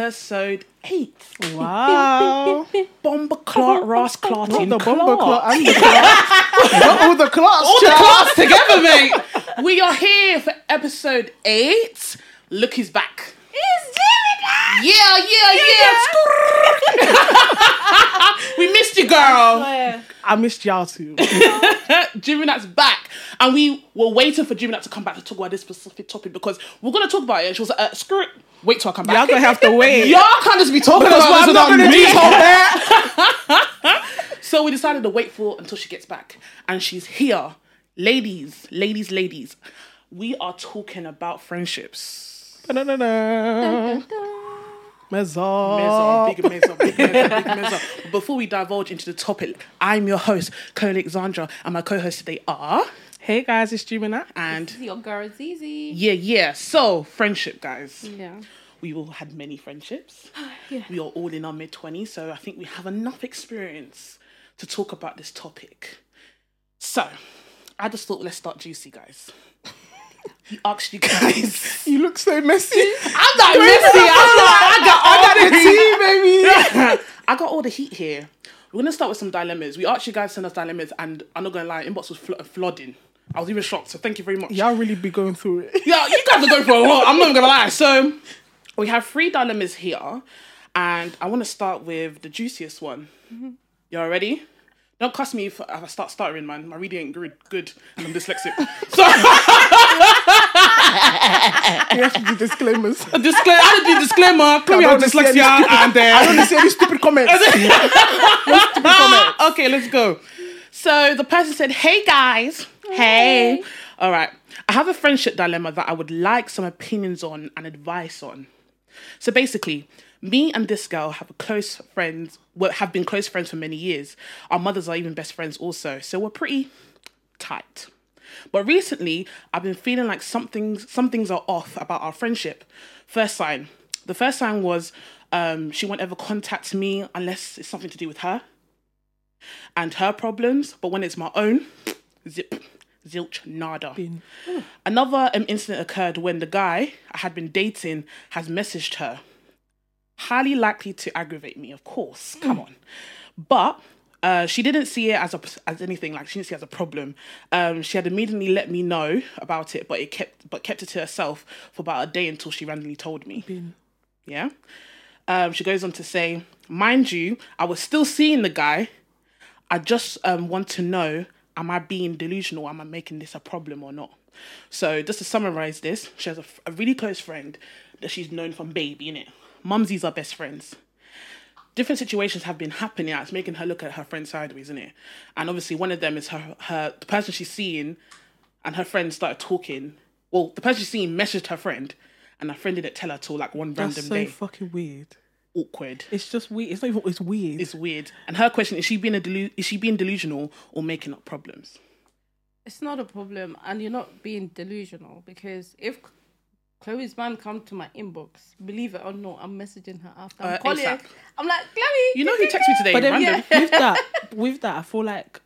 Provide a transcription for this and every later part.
episode eight. Wow. Bomber Clark, Ross Clark, Not the Clark. bomber clock and the clock. Not all the clocks. All the child. Clarks together, mate. We are here for episode eight. Look, he's back. Yeah, yeah, yeah. we missed you, girl. I missed y'all too. Jimmy Nat's back. And we were waiting for Jimmy Nat to come back to talk about this specific topic because we're going to talk about it. She was like, uh, screw it. Wait till I come back. Y'all gonna have to wait. Y'all can't just be talking Because about this without me. do. So we decided to wait for until she gets back. And she's here. Ladies, ladies, ladies. We are talking about friendships. Ba-da-da-da. Mezzo, Mezzo. big mezzo, big mezzo, big mezzo. Before we divulge into the topic, I'm your host, Colin Alexandra, and my co-hosts today are Hey guys, it's Jimina. and Your girl Zizi. yeah, yeah. So friendship, guys. Yeah. We all had many friendships. Yeah. We are all in our mid twenties, so I think we have enough experience to talk about this topic. So, I just thought let's start juicy, guys. He asked you guys. You look so messy. I'm not messy. I'm not. I got all I got the the tea, baby. I got all the heat here. We're gonna start with some dilemmas. We asked you guys to send us dilemmas, and I'm not gonna lie, inbox was flo- flooding. I was even shocked. So thank you very much. Y'all really be going through it. Yeah, you guys are going for a lot. I'm not gonna lie. So we have three dilemmas here, and I want to start with the juiciest one. Mm-hmm. Y'all ready? Don't cuss me if I start stuttering, man. My reading ain't good, good and I'm dyslexic. so You have to do disclaimers. disclaimer, I did the disclaimer. Clearly, I have don't wanna see any dyslexia, stupid- and uh, I don't see any stupid comments. okay, let's go. So the person said, "Hey guys, hey. All right, I have a friendship dilemma that I would like some opinions on and advice on. So basically, me and this girl have a close friends. Have been close friends for many years. Our mothers are even best friends also. So we're pretty tight. But recently, I've been feeling like something some things are off about our friendship. First sign. The first sign was um, she won't ever contact me unless it's something to do with her and her problems. But when it's my own, zip, zilch, nada. Bin. Another um, incident occurred when the guy I had been dating has messaged her. Highly likely to aggravate me, of course. Come on. But uh, she didn't see it as a, as anything like she didn't see it as a problem. Um, she had immediately let me know about it, but it kept but kept it to herself for about a day until she randomly told me. Bin. Yeah. Um, she goes on to say, mind you, I was still seeing the guy. I just um, want to know, am I being delusional? Am I making this a problem or not? So just to summarize this, she has a really close friend that she's known from baby, innit? Mumsies are best friends. Different situations have been happening. It's making her look at her friend sideways, isn't it? And obviously, one of them is her her the person she's seeing, and her friend started talking. Well, the person she's seeing messaged her friend, and her friend didn't tell her till like one That's random so day. fucking weird. Awkward. It's just weird. It's not even. It's weird. It's weird. And her question is: She being a delu- is she being delusional or making up problems? It's not a problem, and you're not being delusional because if Chloe's man come to my inbox, believe it or not, I'm messaging her after. I'm Uh, calling. ASAP. I'm like, Chloe. You know who texted me today? But then Random. with that, with that, I feel like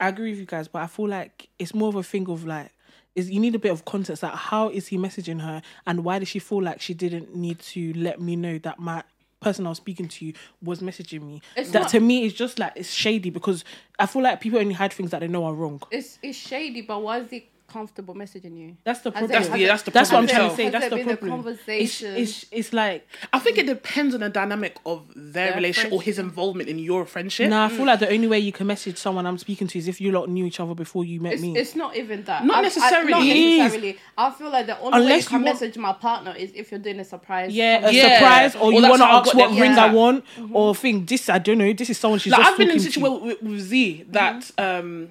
I agree with you guys, but I feel like it's more of a thing of like is you need a bit of context. Like, how is he messaging her, and why does she feel like she didn't need to let me know that my person I was speaking to was messaging me? It's that not- to me is just like it's shady because I feel like people only hide things that they know are wrong. It's it's shady, but why is he comfortable messaging you? That's the problem. That's has the it- that's the That's what I'm trying to say. That's the problem. It's, conversation? it's it's like I think it depends on the dynamic of their, Their relationship or his involvement in your friendship. no. I feel mm. like the only way you can message someone I'm speaking to is if you lot knew each other before you met It's, me. it's not even that. Not I- I- necessarily. not necessarily. I feel like the only way you Unless can you want- message my partner is if you're doing a surprise. Yeah, a Yeah. surprise, or Well, you want to how ask what ring I want, or mm-hmm. think this. I don't know. This is someone she's Like just I've been in a talking situation with, with Z that mm-hmm. um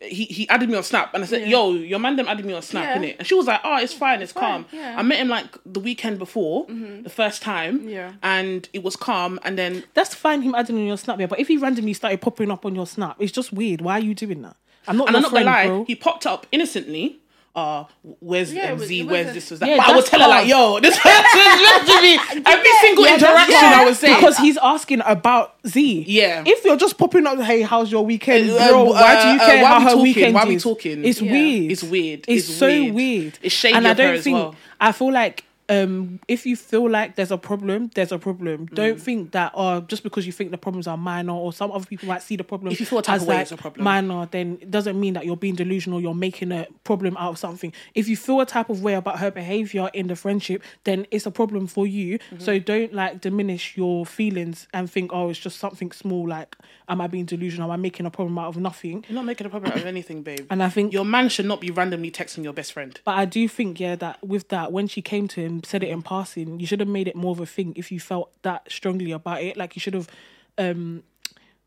he, he added me on Snap and I said, Yeah. Yo, your man them added me on Snap, Yeah. innit? And she was like, Oh, it's fine, it's, calm. fine, yeah. I met him like the weekend before, mm-hmm. the first time. Yeah. And it was calm and then That's fine, him adding on your snap, yeah. But if he randomly started popping up on your snap, it's just weird. Why are you doing that? I'm not and your I'm not friend, gonna lie, bro. he popped up innocently uh, where's Yeah, it was- where's wasn't- this, was that. Yeah, but I would that's tell her, like, yo, this person's literally every single Yeah, interaction yeah, I would say. because he's asking about Z. Yeah. If you're just popping up, hey, how's your weekend, Uh, girl? uh, why do you uh, care why how we her talking? weekend Why we is? talking? It's Yeah. weird. It's weird. It's, It's so weird. weird. It's shady and I her don't as think. well. I feel like um, if you feel like there's a problem, there's a problem. Mm. Don't think that, or just because you think the problems are minor, or some other people might see the problem If you feel a type as of way, like it's a problem. minor, then it doesn't mean that you're being delusional. You're making a problem out of something. If you feel a type of way about her behavior in the friendship, then it's a problem for you. Mm-hmm. So don't like diminish your feelings and think, oh, it's just something small. Like, am I being delusional? Am I making a problem out of nothing? You're not making a problem out of anything, babe. And I think your man should not be randomly texting your best friend. But I do think, yeah, that with that, when she came to him, said it in passing, you should have made it more of a thing if you felt that strongly about it. Like you should have um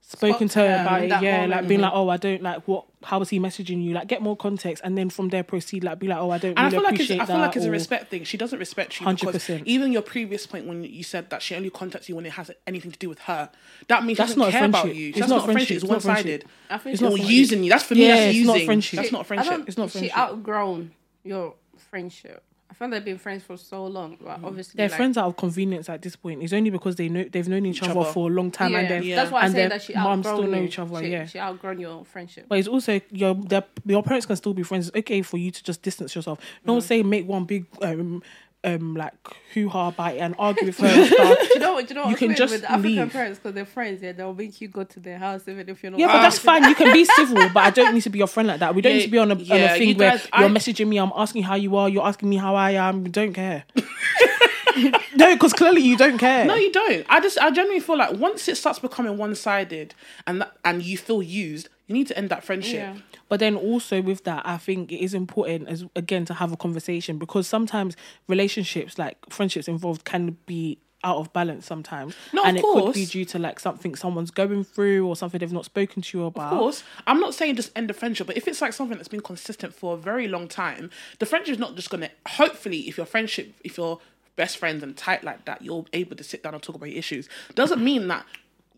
spoken to her to her about it, that yeah, like being like, oh, I don't like what. How was he messaging you? Like, get more context, and then from there proceed. Like, be like, oh, I don't And I feel like it's, I feel like it's a respect thing. She doesn't respect you 100%. even your previous point when you said that she only contacts you when it has anything to do with her, that means That's she doesn't not a care about friendship. you. It's That's not not, a friendship. friendship. It's It's one sided. friendship. I think It's she- not friendship. using you. That's for me. Yeah, that's it's not using. friendship. That's not I friendship. don't, It's not she friendship. outgrown your friendship. I feel they've been friends for so long, but obviously They're like, friends out of convenience at this point. It's only because they know they've known each, other, other. for a long time, Yeah, and then Yeah. that's why I and say their that she mums outgrown still know each other. She, yeah, she outgrown your friendship. But it's also your your parents can still be friends. It's okay for you to just distance yourself. No one say make one big um um like hoo ha about it and argue with her and stuff. Do you know what? Do you know You what's can just with African leave. parents because they're friends. Yeah, they'll make you go to their house even if you're not. Yeah, but that's fine. You can be civil, but I don't need to be your friend like that. We don't Yeah, need to be on a, on a thing you where guys- you're I- messaging me, I'm asking how you are, you're asking me how I am. Don't care. no, because clearly you don't care. No, you don't. I just, I genuinely feel like once it starts becoming one sided and that, and you feel used, you need to end that friendship. Yeah. But then also with that, I think it is important as again to have a conversation because sometimes relationships, like friendships involved, can be out of balance sometimes. No, and of it could be due to like something someone's going through or something they've not spoken to you about. Of course, I'm not saying just end the friendship, but if it's like something that's been consistent for a very long time, the friendship is not just gonna. Hopefully, if your friendship, if you're best friends and tight like that, you're able to sit down and talk about your issues. Doesn't mean that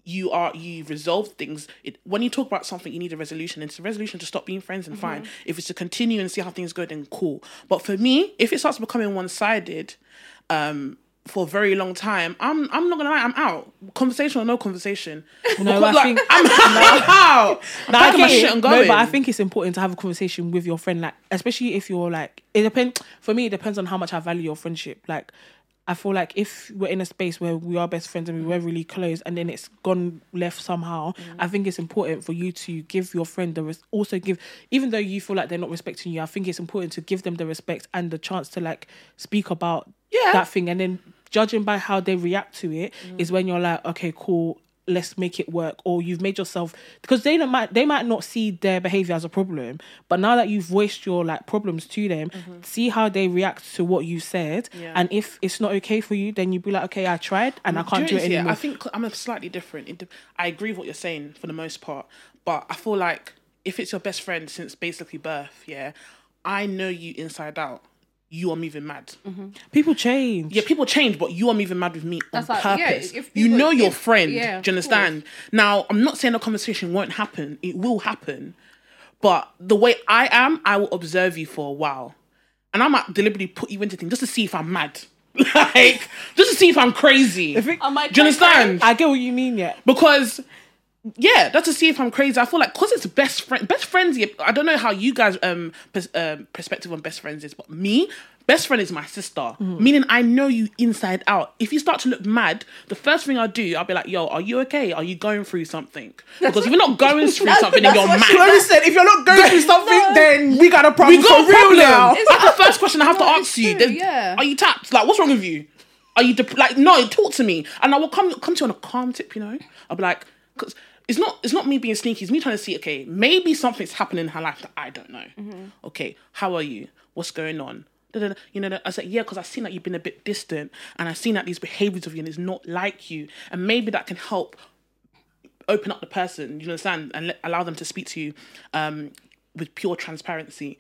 you are you resolve things. It, when you talk about something, you need a resolution. And it's a resolution to stop being friends and fine. If it's to continue and see how things go, then cool. But for me, if it starts becoming one sided, um. For a very long time, I'm I'm not gonna lie, I'm out. Conversation or no conversation. No, Because, I like, think- I'm out. I'm No, I packing my get shit it. and No, but I think it's important to have a conversation with your friend, like especially if you're like it depends. For me, it depends on how much I value your friendship. Like, I feel like if we're in a space where we are best friends and we were really close, and then it's gone left somehow, mm. I think it's important for you to give your friend the res- also give, even though you feel like they're not respecting you. I think it's important to give them the respect and the chance to like speak about Yeah. that thing, and then judging by how they react to it mm. is when you're like, okay, cool let's make it work or you've made yourself because they don't might they might not see their behavior as a problem but now that you've voiced your like problems to them see how they react to what you said Mm-hmm. Yeah. and if it's not okay for you then you'd be like okay i tried and i can't do it Jones, yeah, anymore I think I'm a slightly different. I agree with what you're saying for the most part, but I feel like if it's your best friend since basically birth, yeah, I know you inside out. You are moving mad. Mm-hmm. people change Yeah, people change, but you are moving mad with me That's on like- yeah, purpose. if you know your if- friend. yeah, do you understand? Now, I'm not saying the conversation won't happen. It will happen. But the way I am, I will observe you for a while. And I might deliberately put you into things just to see if I'm mad. like, just to see if I'm crazy. If it- I Do you understand? i get what you mean yeah because yeah, that's to see if I'm crazy. I feel like because it's best friend, best friends. I don't know how you guys um, pers- um perspective on best friends is, but me, best friend is my sister. Mm-hmm. Meaning I know you inside out. If you start to look mad, the first thing I do, I'll be like, "Yo, are you okay? Are you going through something?" Because if you're not going through something, then you're mad. Chloe said if you're not going through something then we got a problem We got a for real problem. now That's the first question I have to No, ask it's you. true, yeah. Are you tapped? Like, what's wrong with you? Are you dep- like no? Talk to me, and I will come come to you on a calm tip. You know, I'll be like, because it's not it's not me being sneaky. It's me trying to see. Okay, maybe something's happening in her life that I don't know. Okay, how are you? What's going on? You know, I said, yeah, because I've seen that you've been a bit distant, and I've seen that these behaviors of you and it's not like you, and maybe that can help open up the person, you understand, and let, allow them to speak to you um, with pure transparency.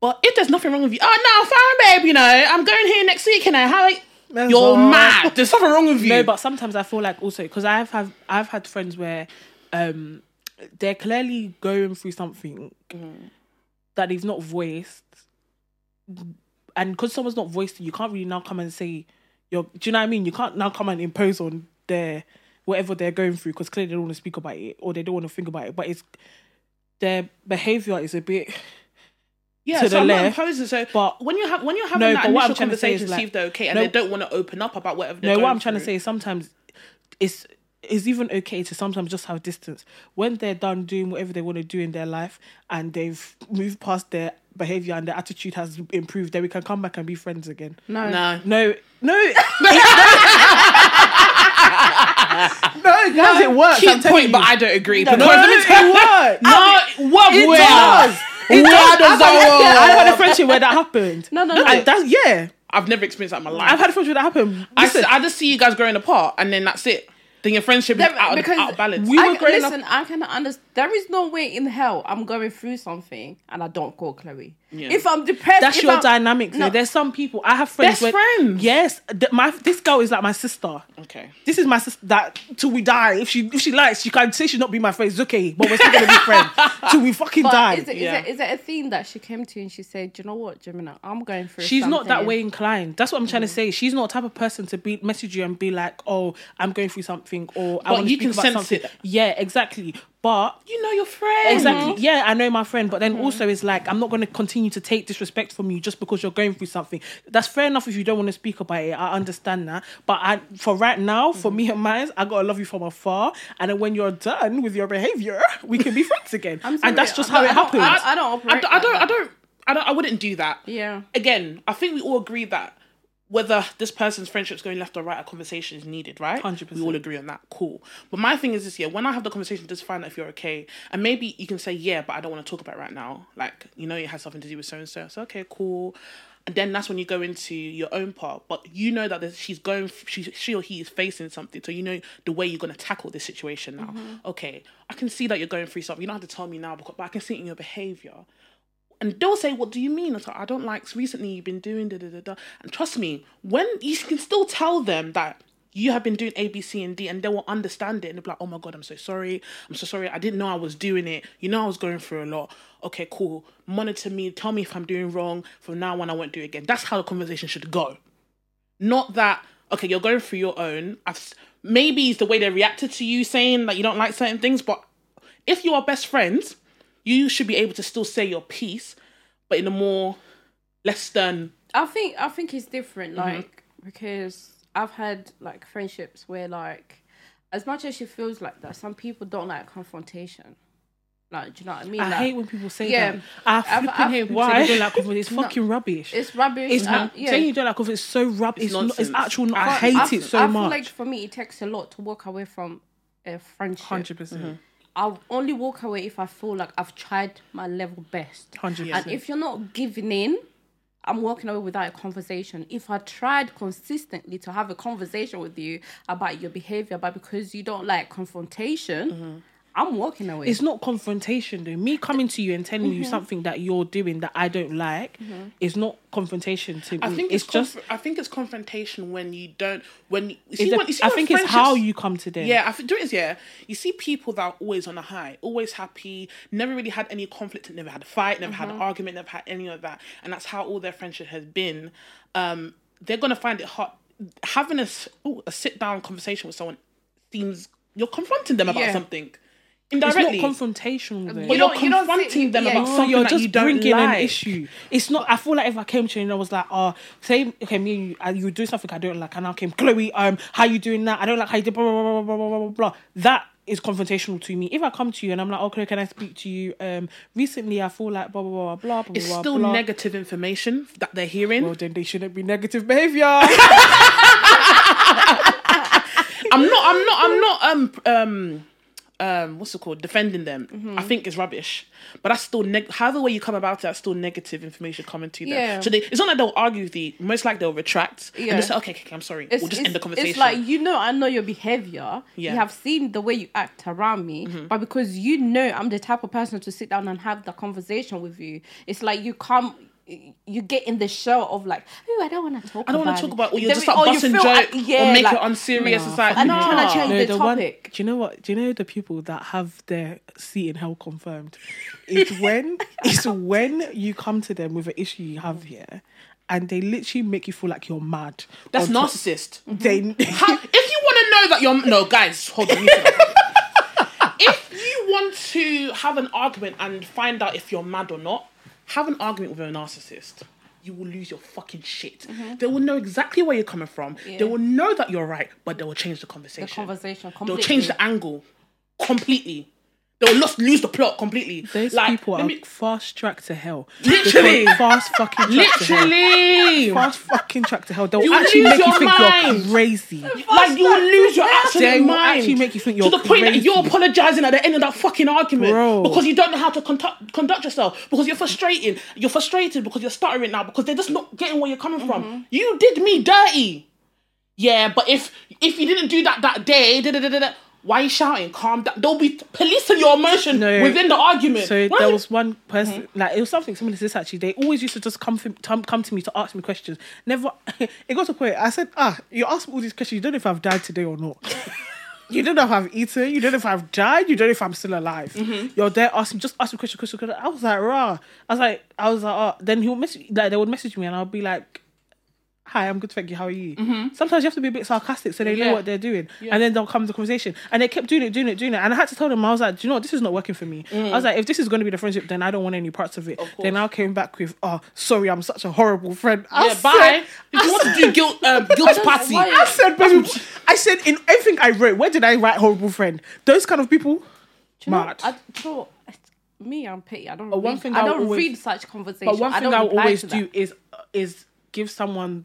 But if there's nothing wrong with you, oh no, fine, babe, you know, I'm going here next week, you know, how I, That's you're all. mad. There's something wrong with you. No, but sometimes I feel like also because I've have I've had friends where um they're clearly going through something Mm. that they've not voiced, and because someone's not voiced it, you can't really now come and say you're. Do you know what I mean? You can't now come and impose on their whatever they're going through because clearly they don't want to speak about it or they don't want to think about it. But it's their behavior is a bit. Yeah, to so the I'm left, not imposing. So, but- when you have when you're having No, that but what I'm initial trying to conversation, see like- if they're okay, and no- they don't want to open up about whatever. They're No, what I'm trying to say is sometimes it's it's even okay to sometimes just have distance when they're done doing whatever they want to do in their life and they've moved past their behavior and their attitude has improved. Then we can come back and be friends again. No. No, No, no. no, guys, it works. Cute I'm telling point, you. but I don't agree. no, because let me tell it works. No, what? It where? does. It does. does I've, had, I've had a friendship where that happened. No, no, no. And that's yeah. I've never experienced that in my life. I've had a friendship where that happened. I, Listen, just see you guys growing apart, and then that's it. Then your friendship is There- out of, because out of balance. we I, were growing up- listen, I can understand. There is no way in hell I'm going through something and I don't call Chloe. Yeah. If I'm depressed, That's if your I'm- dynamic. No. There's some people I have friends. Best where- friends. Yes, th- my this girl is like my sister. okay. This is my sister. That till we die. If she if she likes, she can say she's not be my friend. It's okay, but we're still gonna be friends till we fucking But die. is it, is, Yeah. it, is it a theme that she came to and she said, Do you know what, Gemini? I'm going through She's not that way inclined. That's what I'm Mm. trying to say. She's not the type of person to be message you and be like, "Oh, I'm going through something," or "I want to you speak can about sense something." it. Yeah, exactly. But You know your friend. Exactly. Yeah, I know my friend, but Mm-hmm. then also it's like I'm not going to continue to take disrespect from you just because you're going through something. That's fair enough if you don't want to speak about it. I understand that, but I, for right now, for Mm-hmm. me and mine, I gotta love you from afar. And then when you're done with your behavior, we can be friends again. I'm sorry, and that's just I how it don't- I happens. I don't I don't, I don't, I don't, I don't, I wouldn't do that. Yeah. Again, I think we all agree that whether this person's friendship's going left or right, a conversation is needed, right? 100%. We all agree on that. Cool. But my thing is this: yeah, when I have the conversation, just find out if you're okay, and maybe you can say, yeah, but I don't want to talk about it right now. Like, you know, it has something to do with so and so. So okay, cool. And then that's when you go into your own part. But you know that she's going, she, she or he is facing something. So you know the way you're going to tackle this situation now. Mm-hmm. Okay, I can see that you're going through something. You don't have to tell me now, but I can see it in your behavior. And they'll say, "What do you mean?" It's like, I don't like. Recently, you've been doing da da da da. And trust me, when you can still tell them that you have been doing A, B, C, and D, and they will understand it, and they'll be like, "Oh my god, I'm so sorry. I'm so sorry. I didn't know I was doing it. You know, I was going through a lot. Okay, cool. Monitor me. Tell me if I'm doing wrong. From now on, I won't do it again." That's how the conversation should go. Not that okay, you're going through your own. I've, maybe it's the way they reacted to you saying that you don't like certain things, but if you are best friends, you should be able to still say your piece, but in a more less stern. I think I think it's different, Mm-hmm. like because I've had like friendships where like as much as she feels like that, some people don't like confrontation. Like, do you know what I mean? I Like, hate when people say Yeah. that. I I've- I've- hate people say Why? they don't like conflict. It's fucking rubbish. it's rubbish. It's uh, not yeah. saying you don't like conflict. It's so rubbish. It's, not, it's nonsense. actual. I hate I it so I much. feel like for me, it takes a lot to walk away from a friendship. Hundred percent. I'll only walk away if I feel like I've tried my level best. Hundred And percent. if you're not giving in, I'm walking away without a conversation. If I tried consistently to have a conversation with you about your behavior, but because you don't like confrontation, mm-hmm. I'm walking away. It's not confrontation though. Me coming to you and telling Mm-hmm. you something that you're doing that I don't like is not confrontation to me. I think it's, it's, just. I think it's confrontation when you don't when you, you see, dep- when, you see I think it's how you come to them. Yeah, I think do it is yeah. You see people that are always on a high, always happy, never really had any conflict, never had a fight, never had an argument, never had any of that, and that's how all their friendship has been. Um, they're gonna find it hard having a s- ooh, a sit down conversation with someone. Seems you're confronting them about Yeah. something indirectly. It's not confrontational. Though. You're, not confronting them yeah, about something you're just you bringing like. an issue. It's not. I feel like if I came to you and I was like, "Oh, say, okay, me and you, uh, you do something I don't like," and I came, Chloe, um, how you doing that? I don't like how you did blah blah blah blah blah blah blah. That is confrontational to me. If I come to you and I'm like, okay, can I speak to you? Um, recently I feel like blah blah blah blah blah. It's still blah. negative information that they're hearing. Well, then they shouldn't be negative behavior. I'm not. I'm not. I'm not. Um. Um um. What's it called? Defending them. Mm-hmm. I think is rubbish. But that's still neg. However way you come about it, that's still negative information coming to them. Yeah. So they, it's not like they'll argue with you. Most like they'll retract Yeah. and just say, "Okay, okay, okay, I'm sorry." it's, we'll just end the conversation. It's like you know, I know your behavior. Yeah. Mm-hmm. You have seen the way you act around me, but because you know I'm the type of person to sit down and have the conversation with you, it's like you come. You get in the show of like, oh, I don't want to talk. About it. I don't want want to talk about, or you Then just we- start you busting feel, joke yeah, or make like, it unserious. It's like, I'm not trying to change No, the the one. topic. Do you know what? Do you know the people that have their seat in hell confirmed? It's when it's when you come to them with an issue you have here, and they literally make you feel like you're mad. That's On top- narcissist. They mm-hmm. How, if you want to know that you're no guys, hold on. if you want to have an argument and find out if you're mad or not, have an argument with a narcissist. You will lose your fucking shit. Mm-hmm. They will know exactly where you're coming from. They will know that you're right, but they will change the the conversation. conversation They'll change the angle completely. They'll lose, lose the plot completely. those Like, people are me- fast track to hell. Literally. Fast fucking track to hell. literally. Fast fucking track to hell. They'll You actually make you think mind. you're crazy. Like you will lose your absolute They will actually make you think you're to the point that you're apologizing at the end of that fucking argument Bro. because you don't know how to conduct, conduct yourself because you're frustrated. You're frustrated because you're stuttering now because they're just not getting where you're coming Mm-hmm. from. You did me dirty. Yeah, but if if you didn't do that that day, da, da, da, da, da, why are you shouting? Calm down. They'll be policing your emotion No. within the argument. So Why there you- was one person, mm-hmm. like it was something similar to this actually. They always used to just come from, come, to me to ask me questions. Never, it got to a point. I said, ah, you ask me all these questions. You don't know if I've died today or not. you don't know if I've eaten. You don't know if I've died. You don't know if I'm still alive. Mm-hmm. You're there asking, just ask me question, question, question. I was like, rah. I was like, I was like, oh. Then he would message, like they would message me, and I'll be like. Hi, I'm good, thank you. How are you? Sometimes you have to be a bit sarcastic so they know Yeah. what they're doing, and then they'll come to the conversation. And they kept doing it, doing it, doing it. And I had to tell them, I was like, do you know what? This is not working for me. I was like, if this is going to be the friendship, then I don't want any parts of it. then I came back with, oh, sorry, I'm such a horrible friend. I yeah, bye. If you want said- to do guilt, um, guilt party, I said, baby, I said in everything I wrote, where did I write horrible friend? Those kind of people, know. I, do you know, me, I'm petty. I don't. But read, one thing I I'll don't always- read such conversations. But one I thing don't I'll always do that. is is give someone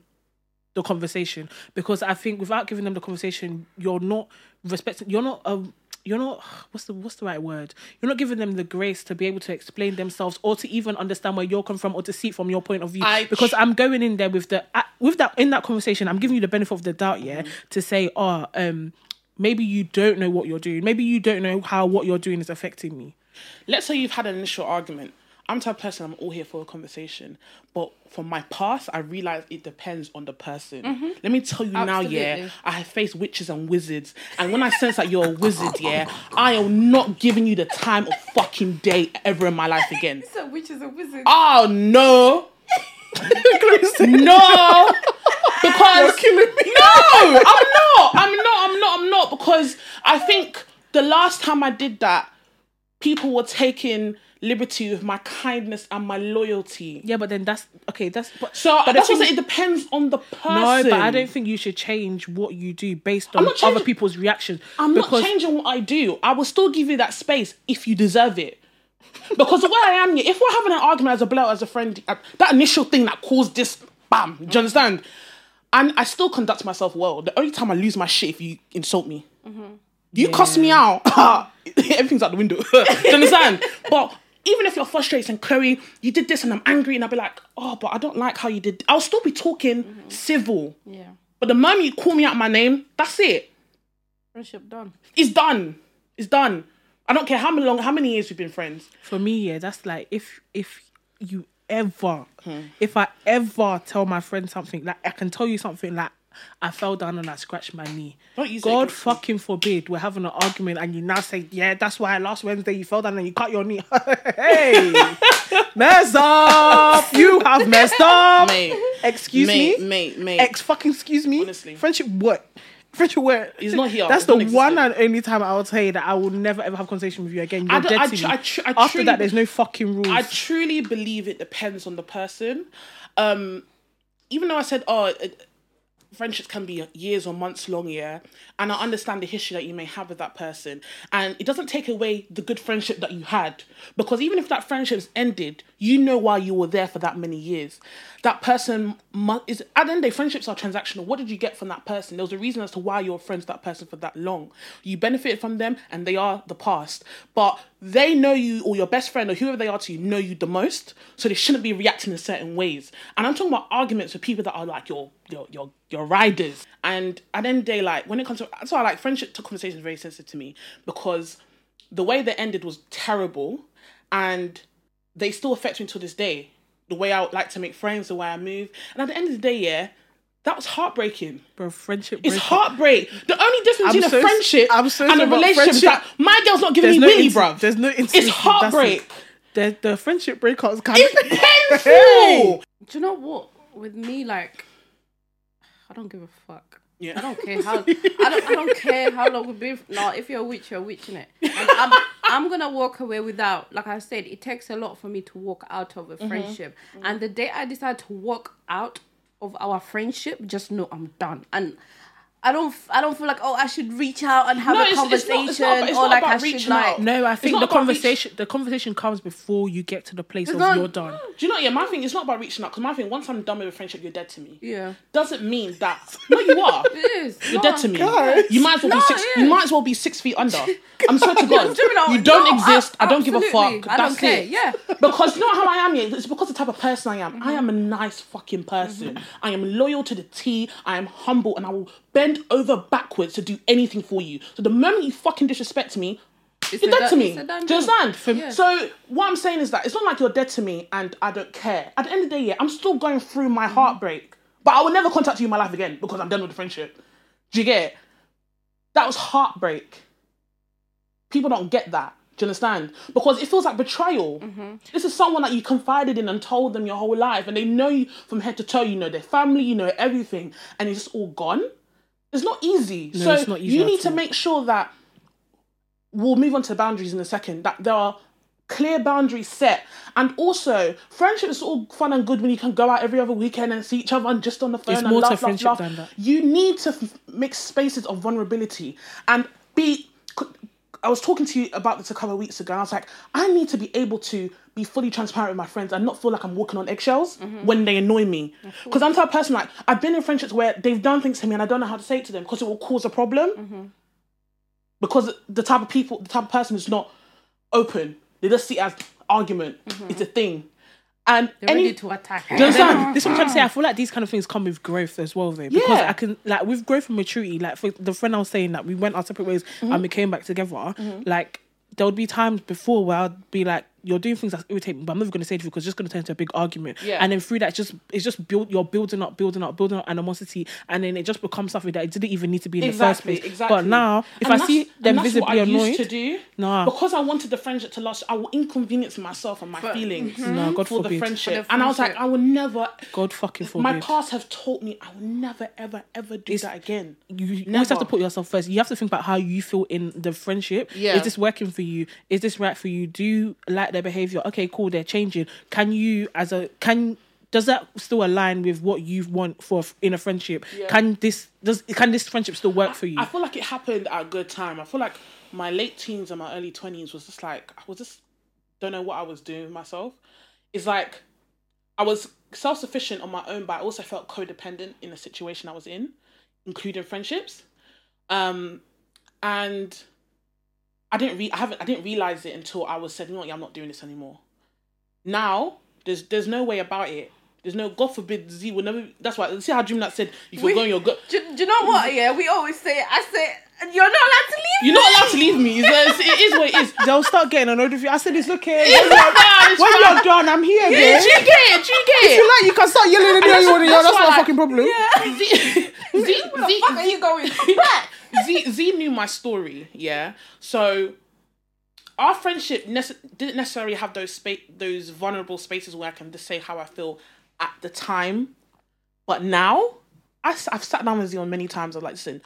the conversation because I think without giving them the conversation, you're not respecting. You're not um. You're not what's the what's the right word? You're not giving them the grace to be able to explain themselves or to even understand where you're coming from or to see it from your point of view. I because I'm going in there with the I- with that in that conversation, I'm giving you the benefit of the doubt, yeah, to say, oh, um, maybe you don't know what you're doing. Maybe you don't know how what you're doing is affecting me. let's say you've had an initial argument. I'm the type of person I'm all here for a conversation, but from my past, I realize it depends on the person. Mm-hmm. Let me tell you now, yeah, I have faced witches and wizards, and when I sense that you're a wizard, yeah, I am not giving you the time of fucking day ever in my life again. So which is a wizard. Oh ah, no, no, because no, I'm not, I'm not, I'm not, I'm not, because I think the last time I did that, people were taking liberty with my kindness and my loyalty. Yeah, but then that's okay. That's but So but that's what I'm thing- saying. It depends on the person. No, but I don't think you should change what you do based on not other people's reactions. I'm because not changing what I do. I will still give you that space if you deserve it. Because of where I am, if we're having an argument as a blow, as a friend, uh, that initial thing that caused this, bam, do you understand? And I still conduct myself well. The only time I lose my shit if you insult me. You cuss me out, everything's out the window. do you understand? But even if you're frustrated and Chloe, you did this and I'm angry, and I'll be like, oh, but I don't like how you did. I'll still be talking civil. Yeah. But the moment you call me out my name, that's it. Friendship done. It's done. It's done. I don't care how many long, how many years we've been friends. for me, yeah, that's like if if you ever, Hmm. if I ever tell my friend something, like I can tell you something like. I fell down and I scratched my knee. Don't use God against fucking forbid we're having an argument and you now say, yeah, that's why last Wednesday you fell down and you cut your knee. hey, mess up. You have messed up. Mate, Excuse mate, me. mate, mate. Ex fucking excuse me. Honestly. Friendship what? Friendship what? He's not here. That's It the one and only time I will tell you that I will never ever have a conversation with you again. You're I dead I to tr- me. I tr- I After truly- that, there's no fucking rules. I truly believe it depends on the person. Um, even though I said, oh, it, friendships can be years or months long, yeah, and I understand the history that you may have with that person, and it doesn't take away the good friendship that you had, because even if that friendship's ended, you know why you were there for that many years. That person is at the end of the day, friendships are transactional. What did you get from that person? There was a reason as to why you're friends with that person for that long. You benefited from them, and they are the past, but they know you, or your best friend, or whoever they are to you, know you the most, so they shouldn't be reacting in certain ways. And I'm talking about arguments with people that are like your your your your riders. And at the end of the day, like when it comes to that's why like friendship conversation is very sensitive to me because the way they ended was terrible, and they still affect me to this day. the way I like to make friends, the way I move. And at the end of the day, yeah, that was heartbreaking. Bro, friendship. It's breakup. heartbreak. The only difference I'm between so- a friendship I'm so and a relationship is that my girl's not giving There's me no willy, inti- bruv. There's no It's intimacy, that's it. heartbreak. The the friendship breakups kind It's of painful. Do you know what? With me, like, I don't give a fuck. Yeah. I don't care how I don't I don't care how long we've been. No, if you're a witch, you're a witch, innit? And I'm I'm gonna walk away without. Like I said, it takes a lot for me to walk out of a mm-hmm. friendship. Mm-hmm. And the day I decide to walk out of our friendship, just know I'm done. And I don't I don't feel like oh I should reach out and have No, a it's- it's not- conversation it's not- or like I should reaching like out. No, I think the about conversation the conversation comes before you get to the place of not- you're done. Do you know? Yeah, my thing. It's not about reaching out because my thing. Once I'm done with a friendship, you're dead to me. yeah. Doesn't mean that. No, you are. It is. You're No. dead to me. Guys. You might as well No, be six. You might as well be six feet under. I'm swear to God. Do you know- you don't no, exist. I, ab- don't give a fuck. I don't That's care, it. yeah. Because you know how I am. Yeah, it's because of the type of person I am. I Mm-hmm. am a nice fucking person. I am loyal to the T. I am humble, and I will bend over backwards to do anything for you. So the moment you fucking disrespect me. It's you're dead done- to me. it's a done Do you understand? Yeah. So what I'm saying is that it's not like you're dead to me and I don't care. At the end of the day, yeah, I'm still going through my heartbreak. But I will never contact you in my life again because I'm done with the friendship. Do you get it? That was heartbreak. People don't get that. Do you understand? Because it feels like betrayal. Mm-hmm. This is someone that you confided in and told them your whole life, and they know you from head to toe. You know their family, you know everything, and it's just all gone. It's not easy. so it's not easy you need to all. make sure that we'll move on to boundaries in a second. That there are clear boundaries set, and also friendship is all fun and good when you can go out every other weekend and see each other and just on the phone It's and more to friendship than that. You need to f- make spaces of vulnerability and be. I was talking to you about this a couple of weeks ago, and I was like, I need to be able to be fully transparent with my friends and not feel like I'm walking on eggshells mm-hmm. when they annoy me. Because I'm the type of person like I've been in friendships where they've done things to me and I don't know how to say it to them because it will cause a problem. Mm-hmm. Because the type of people, the type of person is not open. They just see it as argument. Mm-hmm. It's a thing. And They're any, ready to attack. do you understand? This is what I'm trying to say. I feel like these kind of things come with growth as well, though. Because Yeah. I can, like, with growth and maturity, like, for the friend I was saying that we went our separate ways Mm-hmm. and we came back together, like, there would be times before where I'd be like, you're doing things that irritate me, but I'm never going to say it to you because it's just going to turn into a big argument. Yeah. And then through that, it's just it's just build you're building up, building up, building up animosity, and then it just becomes something that it didn't even need to be in Exactly, the first place. exactly. But now, if And I see them and that's visibly what I annoyed, used to do, Nah. because I wanted the friendship to last, I will inconvenience myself and my feelings mm-hmm. No, God for the friendship. For the And I was like. I will never. God fucking forbid. My past have taught me I will never, ever, ever do that again. you you always have to put yourself first. You have to think about how you feel in the friendship. Yeah. Is this working for you? Is this right for you? Do you like their behavior? Okay, cool. They're changing. Can you, as a, can does that still align with what you want for in a friendship? Can this does can this friendship still work for you? I feel like it happened at a good time. I feel like my late teens and my early twenties was just like I was just don't know what I was doing with myself. It's like I was self sufficient on my own, but I also felt codependent in the situation I was in, including friendships. Um, and I didn't re- I haven't I didn't realize it until I was said, you know what, yeah, I'm not doing this anymore. Now there's there's no way about it. There's no God forbid Z will never. That's why see how Dreamnat said if you're We- going, you're go. Do, do you know what? Yeah, we always say. I say you're not allowed to leave. You're not allowed to leave me. It's, it is what it is. They'll start getting annoyed with you. I said, "It's okay. When, It's you're, fine, it's when fine. you're done, I'm here, Yeah, babe. do you get it? Do you get If you like, you can start yelling at me all you want to yell. that's That's why, not a like- fucking problem." Z, Z, Where the fuck are you going? Back. Z, Z knew my story, yeah. So our friendship nece- didn't necessarily have those space, those vulnerable spaces where I can just say how I feel at the time. But now, I, have sat down with Z on many times. I'm like, listen,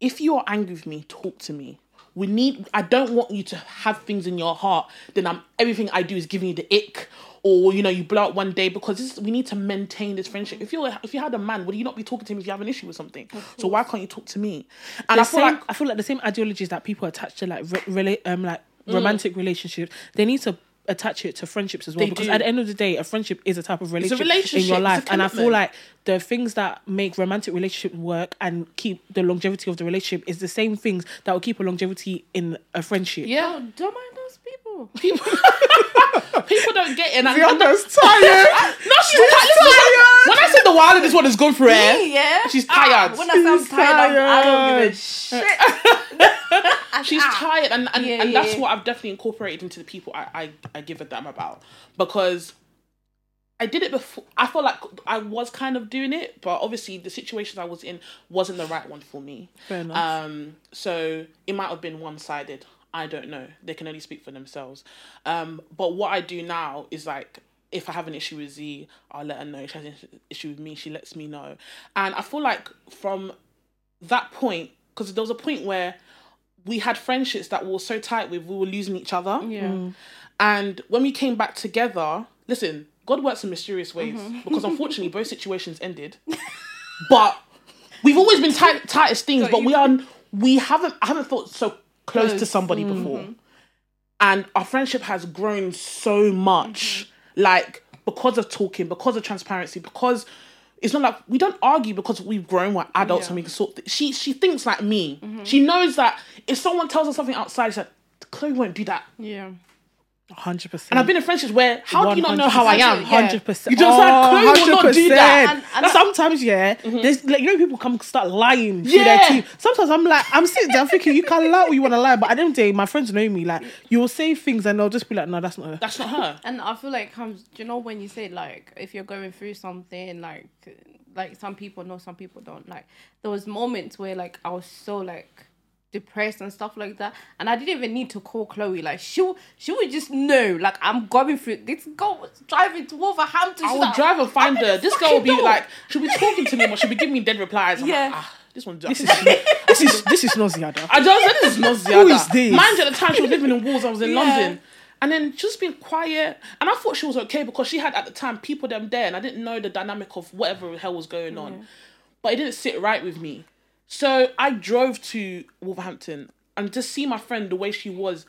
if you are angry with me, talk to me. We need. I don't want you to have things in your heart. Then I'm everything I do is giving you the ick, or you know, you blow out one day because this, we need to maintain this friendship. If you if you had a man, would you not be talking to him if you have an issue with something? So why can't you talk to me? And the I feel same, like I feel like the same ideologies that people attach to like re- rela- um like romantic relationships, they need to attach it to friendships as well. They because do. at the end of the day, a friendship is a type of relationship, in relationship, your it's a life, and I feel like the things that make romantic relationships work and keep the longevity of the relationship is the same things that will keep a longevity in a friendship. yeah, don't mind people. people people don't get it. And, Rihanna's tired. no, she's tired. When I said the wild, this one is good for her. Yeah. She's tired. Ah, when I sound She's tired, I'm- I don't give a shit. She's Ah. tired, and and, Yeah, and yeah, that's what I've definitely incorporated into the people I, I I give a damn about because I did it before. I felt like I was kind of doing it, but obviously the situation I was in wasn't the right one for me. Fair enough. Um, so it might have been one sided. I don't know. They can only speak for themselves. Um, but what I do now is like, if I have an issue with Z, I'll let her know. If she has an issue with me, she lets me know. And I feel like from that point, because there was a point where we had friendships that we were so tight with, we were losing each other. Yeah. And when we came back together, listen, God works in mysterious ways because unfortunately both situations ended. But we've always been tight, tight as things, but we are we haven't I haven't felt so close, to somebody before. Mm-hmm. And our friendship has grown so much. Mm-hmm. Like because of talking, because of transparency, because it's not like we don't argue because we've grown, we're adults Yeah. and we can sort she she thinks like me. Mm-hmm. She knows that if someone tells her something outside, she's like, Chloe won't do that. Yeah. Hundred percent. And I've been in friendships where how do you not know how I am? Yeah. Hundred percent. You just oh, like, Chloe will not do that. And- and- sometimes, yeah, mm-hmm. there's like you know people come start lying through Yeah. their teeth. Sometimes I'm like, I'm sitting there, thinking you can lie what you want to lie, but at the end of the day, my friends know me. Like you will say things and they'll just be like, no, that's not her. That's not her. And I feel like comes, do you know when you say like if you're going through something like like some people know, some people don't. Like there was moments where like I was so like depressed and stuff like that, and I didn't even need to call Chloe. Like she she would just know like I'm going through. This girl was driving to Wolverhampton. I would like, drive and find her. This girl would be fucking like, she'll be talking to me, but she'll be giving me dead replies. I'm Yeah. like, ah, this one's This is this is this is Noziada. I just said this is not Ziyada. Who is this? Mind you, at the time she was living in Wolves, I was in Yeah. London. And then just being quiet. And I thought she was okay because she had at the time people them there and I didn't know the dynamic of whatever the hell was going on. But it didn't sit right with me. So I drove to Wolverhampton and to see my friend the way she was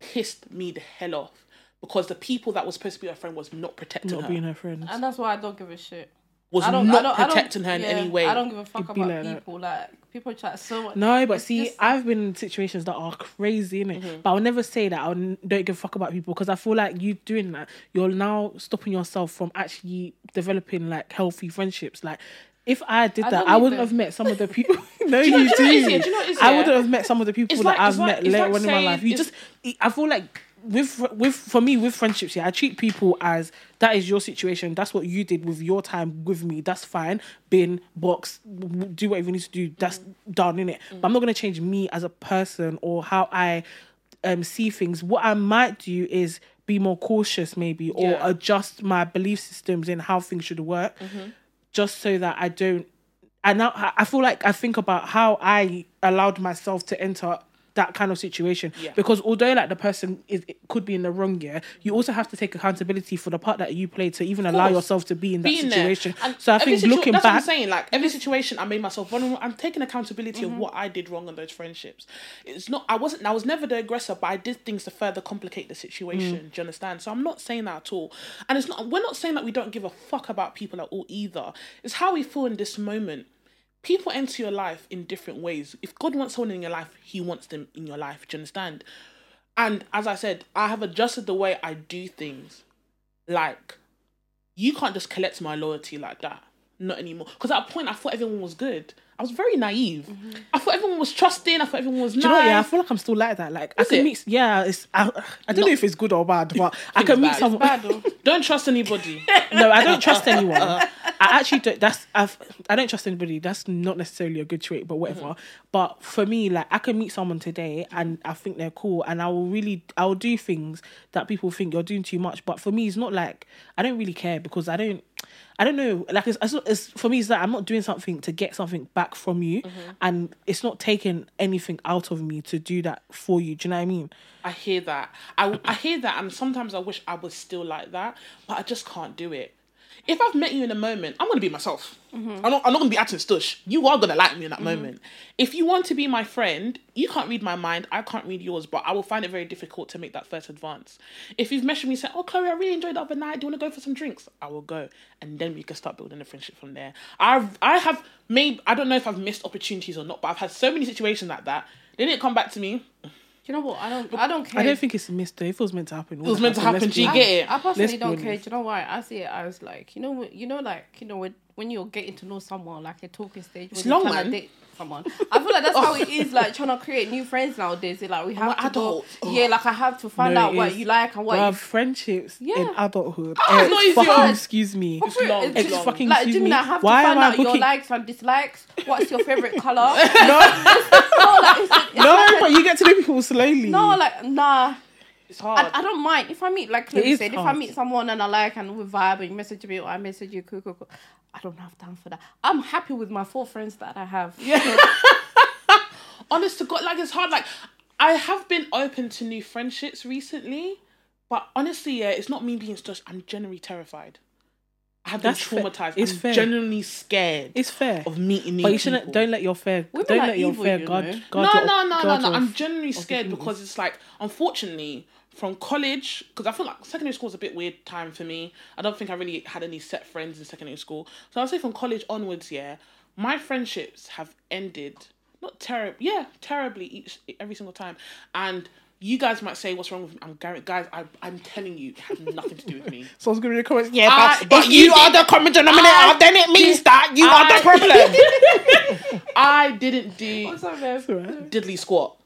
pissed me the hell off. Because the people that was supposed to be her friend was not protecting Not her. being her friend. And that's why I don't give a shit. was I don't, not I don't, I don't- protecting her in yeah, any way. I don't give a fuck about like that. people. Like people try so much. No, but It's see, just- I've been in situations that are crazy, innit? Mm-hmm. But I'll never say that I don't give a fuck about people because I feel like you doing that, you're now stopping yourself from actually developing like healthy friendships. Like, if I did I that, I wouldn't them. have met some of the people. no, you know- you, do you know what it is, do. you know what it is, I wouldn't have met some of the people It's that like- I've like- met later like on in my life. You just, I feel like with with for me with friendships, yeah, I treat people as that is your situation. That's what you did with your time with me. That's fine. Bin box, do whatever you need to do. That's done in it. But I'm not gonna change me as a person or how I um see things. What I might do is be more cautious, maybe, or Yeah. adjust my belief systems in how things should work, just so that I don't. And now I I feel like I think about how I allowed myself to enter that kind of situation Yeah. because although like the person is it could be in the wrong year you also have to take accountability for the part that you played to even allow yourself to be in that being situation so i think situ- looking that's what I'm saying. Like every situation, I made myself vulnerable. I'm taking accountability Mm-hmm. of what I did wrong in those friendships. It's not. I wasn't. I was never the aggressor, but I did things to further complicate the situation. Mm. Do you understand? So I'm not saying that at all. And it's not. We're not saying that we don't give a fuck about people at all either. It's how we feel in this moment. People enter your life in different ways. If God wants someone in your life, He wants them in your life. Do you understand? And as I said, I have adjusted the way I do things. Like, you can't just collect my loyalty like that. Not anymore. Because at a point, I thought everyone was good. I was very naive. I thought everyone was trusting. I thought everyone was do nice. you know what, yeah i feel like i'm still like that like i can it? meet yeah it's i, I don't know if it's good or bad but i can meet someone. Don't trust anybody. no, I don't trust anyone. I actually don't. That's I've, I don't trust anybody. That's not necessarily a good trait, but whatever. Mm-hmm. But for me, like I can meet someone today and I think they're cool, and I will really I will do things that people think you're doing too much. But for me, it's not like I don't really care because I don't. I don't know. Like it's, it's, it's for me. It's like I'm not doing something to get something back from you, Mm-hmm. and it's not taking anything out of me to do that for you. Do you know what I mean? I hear that. I, I hear that, and sometimes I wish I was still like that, but I just can't do it. If I've met you in a moment, I'm gonna be myself. I'm not. I'm not gonna be acting stush. You are gonna like me in that moment. If you want to be my friend, you can't read my mind. I can't read yours, but I will find it very difficult to make that first advance. If you've messaged me saying, "Oh, Chloe, I really enjoyed the other night. Do you want to go for some drinks?" I will go, and then we can start building a friendship from there. I've I have made. I don't know if I've missed opportunities or not, but I've had so many situations like that. They didn't come back to me. Do you know what? I don't. I don't care. I don't think it's missed. though. If it was meant to happen, it was meant to happen, do you get it? I personally Let's don't care. Do you know why? I see it as like you know, you know, like you know, with when you're getting to know someone, like a talking stage. It's long, man. date Someone. I feel like that's how it is. Like trying to create new friends nowadays. It's like we have we're to go. adults. Yeah, like I have to find No, out it what is. you like and what Bruv, you friendships in Yeah. adulthood. Ah, it's Eh, not fucking excuse me. It's long, It's it's long. fucking like excuse Jimmy, me. I have Why to find am I out your likes and dislikes. What's your favorite color? No, no, like, it's, it's no, but you get to know people slowly. no, like nah. It's hard. I, I don't mind if I meet like Chloe is said. If I meet someone and I like and we vibe and you message me or I message you, cool, cool, cool. I don't have time for that. I'm happy with my four friends that I have. Yeah. Honest to God, like it's hard. Like I have been open to new friendships recently, but honestly, yeah, it's not me being just. I'm genuinely terrified. I have been That's fair. traumatized. It's I'm fair. genuinely scared It's fair. of meeting new But you shouldn't. people. Don't let your fear. Women don't let your fear you guard. guard no, your- no, no, no, no. your- I'm genuinely scared because it's like, unfortunately, from college, because I feel like secondary school was a bit weird time for me. I don't think I really had any set friends in secondary school. So I'll say from college onwards, yeah, my friendships have ended. Not terrible, yeah, terribly each every single time. And you guys might say, "What's wrong with me?" I'm Garrett, guys. I, I'm telling you, it has nothing to do with me. Someone's gonna read the comments. Yeah, I- but, but if you you are the common denominator, I then it means that you are the problem. I didn't do What's up, diddly squat.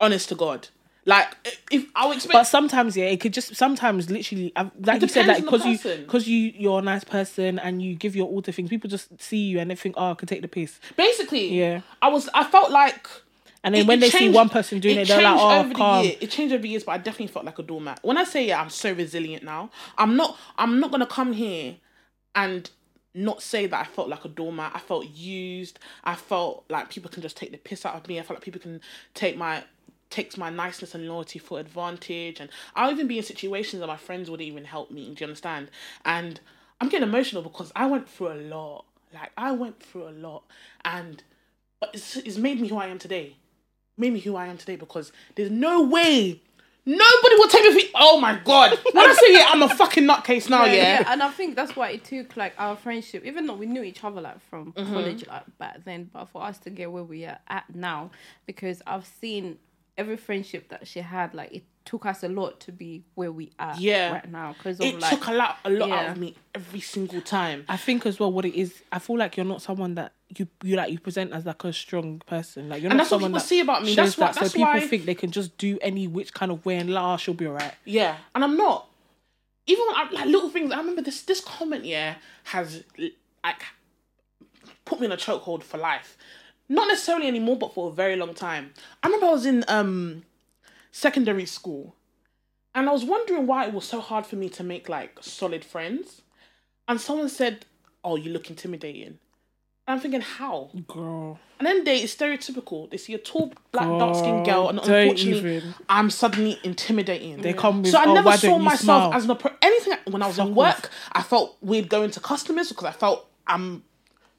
Honest to God, like if I would expect. But sometimes, yeah, it could just sometimes literally, I've- like you said, like because you person. because you you're a nice person and you give your all to things, people just see you and they think, oh, I could take the piss. basically, Yeah. I was. I felt like. And then when they see changed- one person doing it, they're like, changed oh, over the calm. year. It changed over the years, but I definitely felt like a doormat. When I say yeah, I'm so resilient now. I'm not. I'm not gonna come here and not say that I felt like a doormat. I felt used. I felt like people can just take the piss out of me. I felt like people can take my takes my niceness and loyalty for advantage. And I'll even be in situations that my friends wouldn't even help me. Do you understand? And I'm getting emotional because I went through a lot. Like I went through a lot, and but it's, it's made me who I am today made me who I am today because there's no way nobody will take me. For, oh my god! When I say yeah, I'm a fucking nutcase now. Yeah, and I think that's why it took like our friendship, even though we knew each other like from Mm-hmm. college like back then, but for us to get where we are at now, because I've seen every friendship that she had, like it took us a lot to be where we are Yeah. right now. Because of it like took a lot, a lot out of me every single time. I think as well what it is, I feel like you're not someone that you you like you present as like a strong person. Like you're And not that's what someone people that see about me. shows That's why- that. that's so people why- think they can just do any which kind of way and like, oh, she'll be alright. Yeah, and I'm not. Even when I, like little things, I remember this this comment. Yeah, has like put me in a chokehold for life. Not necessarily anymore, but for a very long time. I remember I was in um secondary school, and I was wondering why it was so hard for me to make like solid friends. And someone said, "Oh, you look intimidating." And I'm thinking, how? Girl. And then they it's stereotypical. They see a tall, black, dark skinned girl, and unfortunately, even. I'm suddenly intimidating. They come with So I oh, never saw myself smile? as an appro- anything. When I was in work, off. I felt weird going to customers because I felt I'm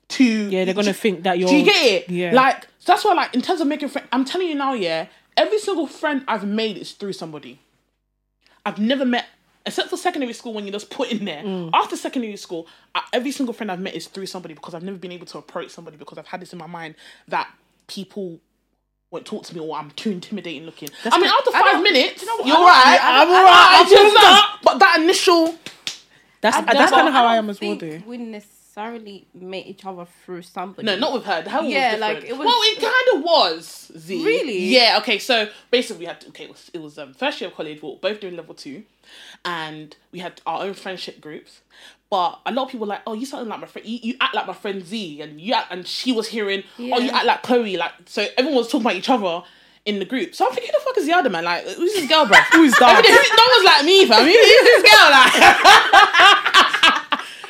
too. Yeah, they're gonna think that you're Do you get it? Yeah. Like so that's why, like, in terms of making friends, I'm telling you now, yeah. Every single friend I've made is through somebody. I've never met, except for secondary school when you just put in there. Mm. After secondary school, I, every single friend I've met is through somebody because I've never been able to approach somebody because I've had this in my mind that people won't talk to me or I'm too intimidating looking. I mean, after five minutes, you know what, you're right. I'm alright. I'm just. But that initial, That's that's kind of how I am as well, though. We necessarily met each other through somebody. no, not with her. Her Yeah, was like, it was- Well, it kind of was. Z. Really? Yeah. Okay. So basically, we had to, okay. It was, it was um, first year of college. We were both doing level two, and we had our own friendship groups. But a lot of people were like, oh, you sound like my friend. You, you act like my friend Z, and you act, and she was hearing, oh, you act like Chloe. Like so, everyone was talking about each other. In the group, so I'm thinking, who the fuck is the other man? Like, who's this girl, bro? Who's that? no one's like me, fam. Who's this girl? Like,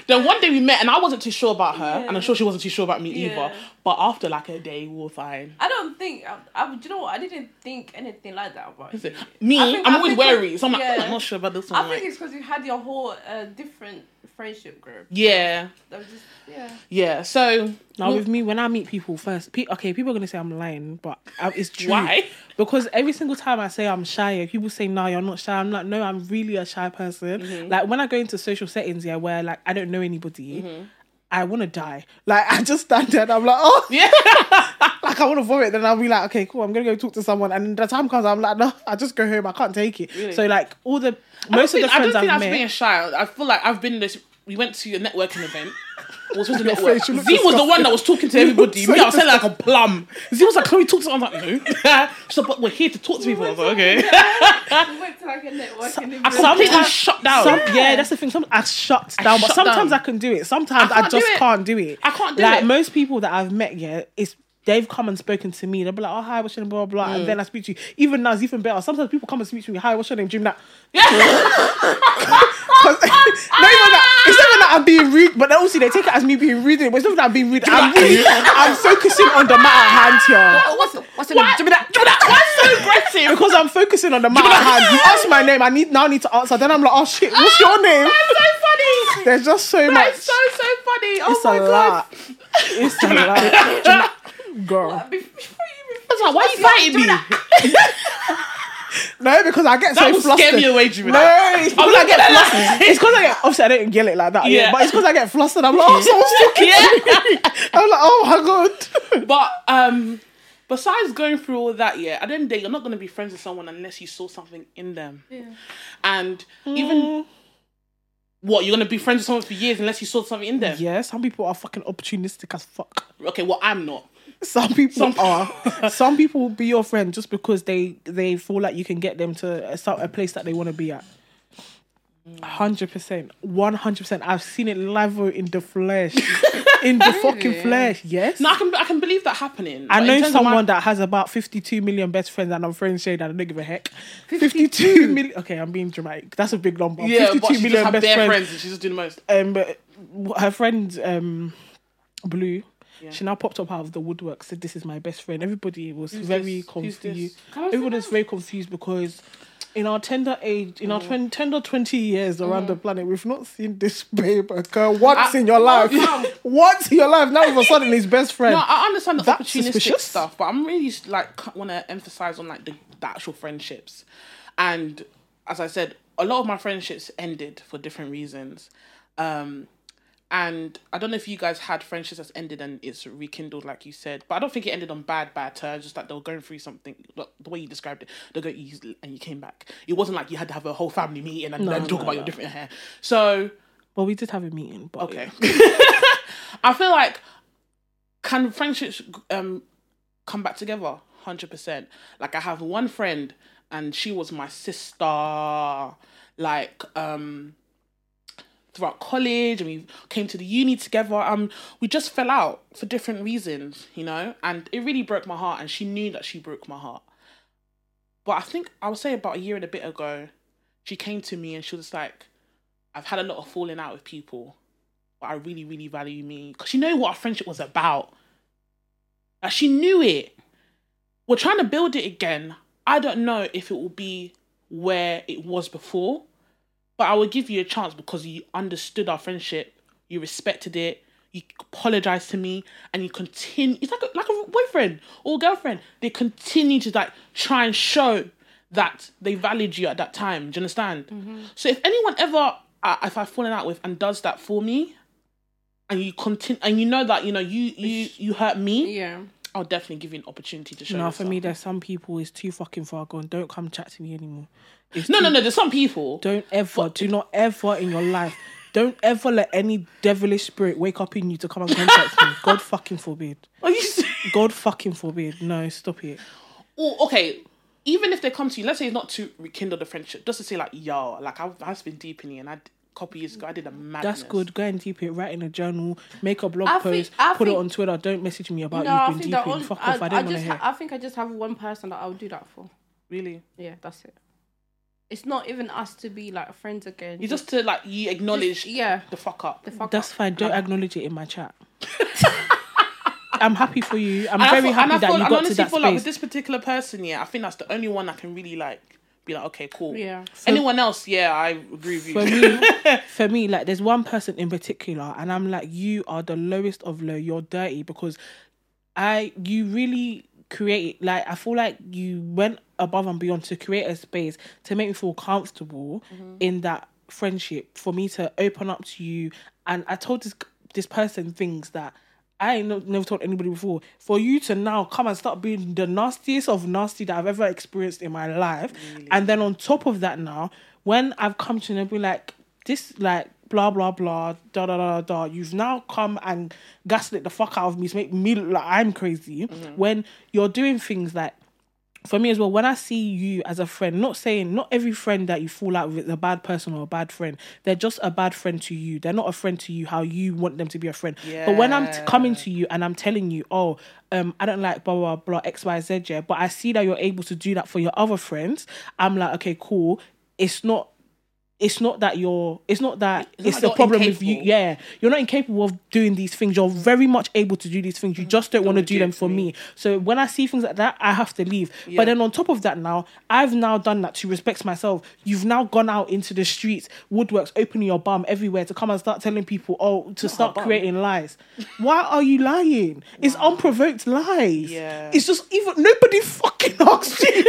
then one day we met, and I wasn't too sure about her, and I'm sure she wasn't too sure about me Yeah. either. But after like a day, we were fine. I don't think. I, I, do you know what? I didn't think anything like that about you. Me, I think- I'm I always wary, so I'm like, yeah. "Oh, I'm not sure about this one. I think like, it's because you had your whole uh, different friendship group. yeah, That was just yeah. yeah. So Now well, with me, when I meet people first, pe- okay, people are gonna say I'm lying, but I, it's true. Why? Because every single time I say I'm shy, people say no, you're not shy. I'm like, no, I'm really a shy person. Mm-hmm. Like when I go into social settings, yeah, where like I don't know anybody. I want to die. Like I just stand there and I'm like, oh, yeah, like I want to vomit. Then I'll be like, okay, cool. I'm gonna go talk to someone. And the time comes, I'm like, no, I just go home. I can't take it. Really? So like all the most of think, the I don't friends think I've that's met. being shy. I feel like I've been this. We went to a networking event. Was supposed to Your network. face, you look Z was the one that was talking to everybody. So Me, I was saying like a plum. Z was like, "Can we talk to?" I was like, "No." so, but we're here to talk to people. I was like, "Okay." We went to like a networking I event. completely shut down. Some, yeah. that's the thing. Some I shut down, but shut sometimes down. I can do it. Sometimes I I, can't do just it. can't do it. I can't do it. like, it. most people that I've met, yeah, it's they've come and spoken to me. They'll be like, "Oh, hi, what's your name?" Blah blah, blah. Mm. and then I speak to you. Even now, it's even better. Sometimes people come and speak to me. Hi, what's your name? Jim. That. not even that. It's not even that I'm being rude, but also they take it as me being rude. But it's not that I'm being rude. I'm really, I'm focusing on the matter at hand here. What's what's your name? What? Why so aggressive? Because I'm focusing on the matter at hand. You ask my name, I need now I need to answer. Then I'm like, oh shit, what's your name? That's so funny. There's just so much. That's so so funny. Oh it's my god. lot. It's a lot. Girl. Before you I was like, why are you fighting me? No, because I get That so will flustered. scare me away, Jimmy. No, it's because I get flustered. It's because I get obviously I don't yell it like that. Yeah, Yeah. but it's because I get flustered. I'm like, oh, someone's talking to me. I'm like, oh my god. But um, besides going through all that, yeah, at the end of the day, you're not going to be friends with someone unless you saw something in them. Yeah. And even what you're going to be friends with someone for years unless you saw something in them. Yeah, some people are fucking opportunistic as fuck. Okay, well I'm not. Some people Some- are. Some people will be your friend just because they they feel like you can get them to a, a place that they want to be at. Hundred percent, one hundred percent. I've seen it live in the flesh, in the fucking flesh. Yes, No, I can I can believe that happening. I know of my- someone that has about 52 million best friends and I'm friends shade and I don't give a heck. 52 million. Okay, I'm being dramatic. That's a big number. yeah, 52 but she just million have best friends. friends and she's just doing the most. Um, but her friend, um, Blue, she now popped up out of the woodwork, said, This is my best friend. Everybody was very this? Confused. this? Can I say Everybody was very confused because. In our tender age, in our Mm. twen- tender 20 years around the planet, we've not seen this babe occur once I- in your life. Well, once in your life. Now, all of a sudden, his best friend. No, I understand the That's opportunistic suspicious. stuff, but I'm really like want to emphasize on like the, the actual friendships. And as I said, a lot of my friendships ended for different reasons. Um, and I don't know if you guys had friendships that's ended and it's rekindled, like you said, but I don't think it ended on bad, bad terms. Just like they were going through something, like, the way you described it, they go and you came back. It wasn't like you had to have a whole family meeting and then talk about your different hair. So well, we did have a meeting, but Okay. I feel like can friendships um come back together? Hundred percent. Like I have one friend and she was my sister. Like um throughout college and we came to the uni together. Um we just fell out for different reasons, you know, and it really broke my heart and she knew that she broke my heart. But I think I would say about a year and a bit ago, she came to me and she was like, I've had a lot of falling out with people but I really, really value me because she knew what our friendship was about. Like she knew it. We're trying to build it again. I don't know if it will be where it was before, but I will give you a chance because you understood our friendship, you respected it, you apologized to me, and you continue. It's like a, like a boyfriend or girlfriend. They continue to like try and show that they valued you at that time. Do you understand? So if anyone ever, uh, if I've fallen out with and does that for me, and you continue, and you know that you know you you you hurt me, Yeah. I'll definitely give you an opportunity to show. No, for me, there's some people is too fucking far gone. Don't come chat to me anymore. It's no, too- no, no. There's some people. Don't ever, do not ever in your life, don't ever let any devilish spirit wake up in you to come and contact me. God fucking forbid. Are you serious? God fucking forbid. No, stop it. Oh, okay. Even if they come to you, let's say it's not to rekindle the friendship, just to say like, yo, like I've, I've been deep in it, and I a couple years ago I did a madness. That's good. Go and deep it. Write in a journal. Make a blog I post. I put it on Twitter. Don't message me about No, I you've been think deep that in. on, Fuck I, off. I I don't want to just hear. I think I just have one person that I would do that for. Really, Yeah, that's it. It's not even us to be like friends again. you just to like you acknowledge Just- yeah. the fuck up. the fuck That's up. fine. Don't acknowledge it in my chat. I'm happy for you. I'm And I very feel- happy and I that feel- you and got to honestly that feel like with this particular person, yeah, I think that's the only one I can really like be like, okay, cool. Yeah. Anyone else, yeah, I agree with you. for me, for me, like there's one person in particular, and I'm like, you are the lowest of low. You're dirty because I, you really create. Like I feel like you went above and beyond to create a space to make me feel comfortable mm-hmm. in that friendship for me to open up to you. And I told this this person things that. I ain't no, never told anybody before. For you to now come and start being the nastiest of nasty that I've ever experienced in my life, and then on top of that, now when I've come to know, be like, this, like blah blah blah da da da da. You've now come and gaslit the fuck out of me to make me look like I'm crazy mm-hmm. when you're doing things like for me as well, when I see you as a friend, not saying not every friend that you fall out with is a bad person or a bad friend. They're just a bad friend to you. They're not a friend to you how you want them to be a friend. But when I'm t- coming to you and I'm telling you, oh, um, I don't like blah blah blah X Y Z, yeah, but I see that you're able to do that for your other friends. I'm like, okay, cool. It's not. It's not that you're. It's not that it's, like the you're problem with you. Yeah, you're not incapable of doing these things. You're very much able to do these things. You just don't want to do do them for for me. So when I see things like that, I have to leave. Yeah. But then on top of that, now I've now done that to respect myself. You've now gone out into the streets, woodworks, opening your bum everywhere to come and start telling people, oh, to start creating lies. Why are you lying? It's unprovoked lies. Yeah. It's just even nobody fucking asked you.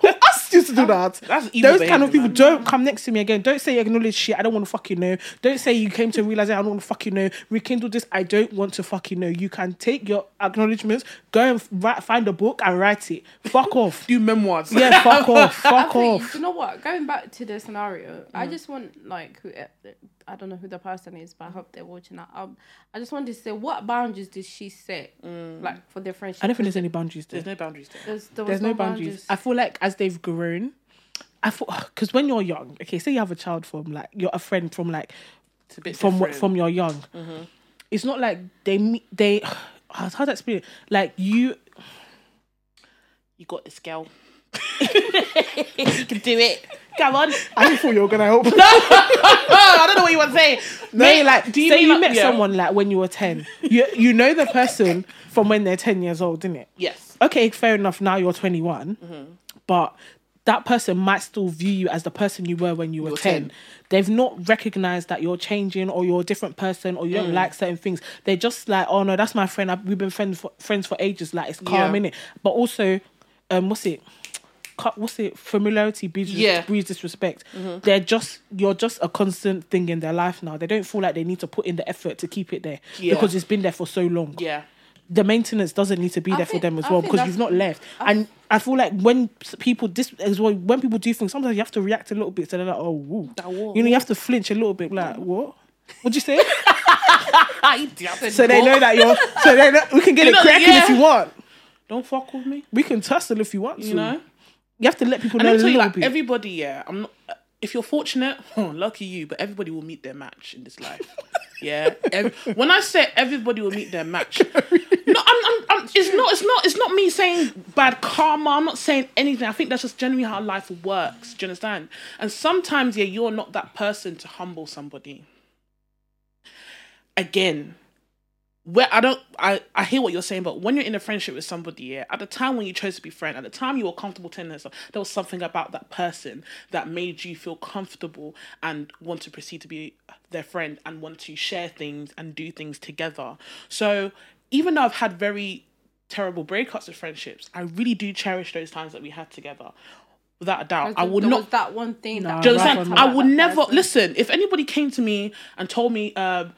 Who asked you to do that? Those kind of people man. don't come next to me again. Don't say acknowledge shit. I don't want to fucking know. Don't say you came to realize it. I don't want to fucking know. Rekindle this. I don't want to fucking know. You can take your acknowledgements, go and write, find a book and write it. Fuck off. Do memoirs. Yeah, fuck off. Fuck Actually, off. you know what? Going back to the scenario, I mm. just want like who eh, I don't know who the person is, but I hope they're watching that. Um, I just wanted to say, what boundaries did she set, mm. like for their friendship? I don't think there's any boundaries there. There's no boundaries there. There's, there There's no boundaries. I feel like as they've grown, I thought because when you're young, okay, say you have a child from like you're a friend from like It's a bit from what different. from your young. It's not like they meet they. How to explain it? Like you, You got this girl. you can do it. Come on. I thought you were gonna help. Oh, I don't know what you want to say. No, Mate, like do you say you like- met yeah. someone like when you were ten. You you know the person from when they're ten years old, didn't it? Yes. Okay, fair enough. Now you're 21, Mm-hmm. but that person might still view you as the person you were when you were were 10. 10. They've not recognized that you're changing or you're a different person or you Mm. don't like certain things. They're just like, oh no, that's my friend. I've, we've been friends for, friends for ages. Like it's calm Yeah. in it. But also, um, what's it? What's it? Familiarity breeds, Yeah. Mm-hmm. breeds disrespect. They're just you're just a constant thing in their life now. They don't feel like they need to put in the effort to keep it there Yeah. because it's been there for so long Yeah. The maintenance doesn't need to be I there for them as I well because you've not left. and I feel like when people this as well when people do things, sometimes you have to react a little bit. So they're like, oh, woo. You know, you have to flinch a little bit. Like, what? What'd you say? so they know that you're. So they know, we can get You it cracking yeah. if you want. Don't fuck with me. We can tussle if you want to. You know. you have to let people And know a you, little like bit. everybody, yeah. I'm not. If you're fortunate, oh, lucky you. But everybody will meet their match in this life. Yeah. Ev- when I say everybody will meet their match, no, I'm, I'm, I'm. It's not. It's not. It's not me saying bad karma. I'm not saying anything. I think that's just generally how life works. Do you understand? And sometimes, yeah, you're not that person to humble somebody. Again, where I don't I, I hear what you're saying, but when you're in a friendship with somebody, yeah, at the time when you chose to be friend, at the time you were comfortable telling yourself, there was something about that person that made you feel comfortable and want to proceed to be their friend and want to share things and do things together. So even though I've had very terrible breakups of friendships, I really do cherish those times that we had together. Without a doubt. I would there not Was that one thing. No, that do you understand? on I would never person. listen. If anybody came to me and told me um,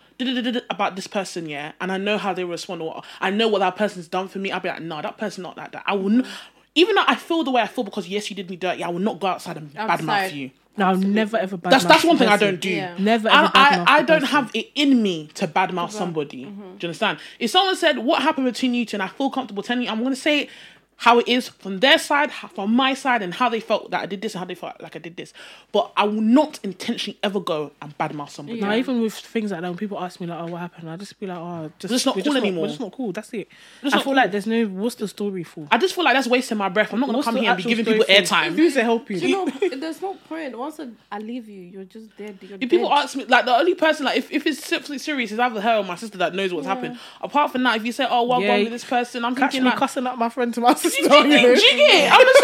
about this person, yeah, and I know how they respond, or I know what that person's done for me, I'd be like, no, that person not like that. I wouldn't. Even though I feel the way I feel because yes, you did me dirty, I will not go outside and badmouth you. no, I'll never ever. Badmouth that's that's one the thing I don't do. Yeah. Never ever. I, badmouth I, I don't person. have it in me to badmouth somebody. Do you understand? If someone said what happened between you two and I feel comfortable telling you, I'm gonna say it how it is from their side, from my side, and how they felt that I did this and how they felt like I did this. But I will not intentionally ever go and badmouth somebody. Now, even with things like that, when people ask me like, "Oh, what happened?" I just be like, "Oh, just It's not we're cool just anymore. We're just not cool. That's it." It's I not feel like there's no. What's the story for? I just feel like that's wasting my breath. I'm not gonna What's come here and be giving people airtime. Who's to help you? You know, there's no point. Once I, I leave you, you're just dead. You're If people ask me, like the only person, like if, if it's simply serious, is either her or my sister that knows what's happened. Apart from that, if you say, "Oh, well, Yeah, yeah, with this person," I'm Catch thinking me like, cussing up my friend to my sister. Do you you know? get- do you get it? I'm just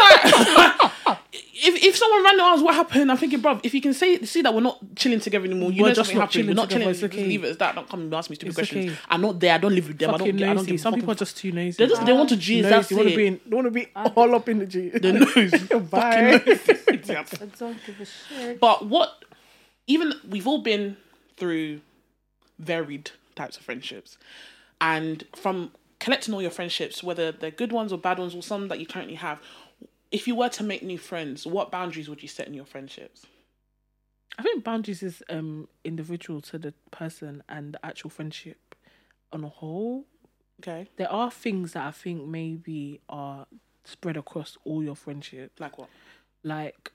like, if, if someone random asks what happened, I'm thinking, bro, if you can say see that we're not chilling together anymore, you We're know just something not happened. chilling We're not together, chilling. it's okay. leave it as that. Don't come and ask me stupid It's questions. okay. I'm not there. I don't live with them. I don't. I don't give Some people are just too nosy. They just they want to ah. G's. That's They want to be it. in, they want to be ah. all up in the G. The nose. Bye. I don't give a shit. But what, even we've all been through varied types of friendships, and from collecting all your friendships, whether they're good ones or bad ones, or some that you currently have, if you were to make new friends, what boundaries would you set in your friendships? I think boundaries is um individual to the person and the actual friendship on a whole. Okay. There are things that I think maybe are spread across all your friendship. Like what? Like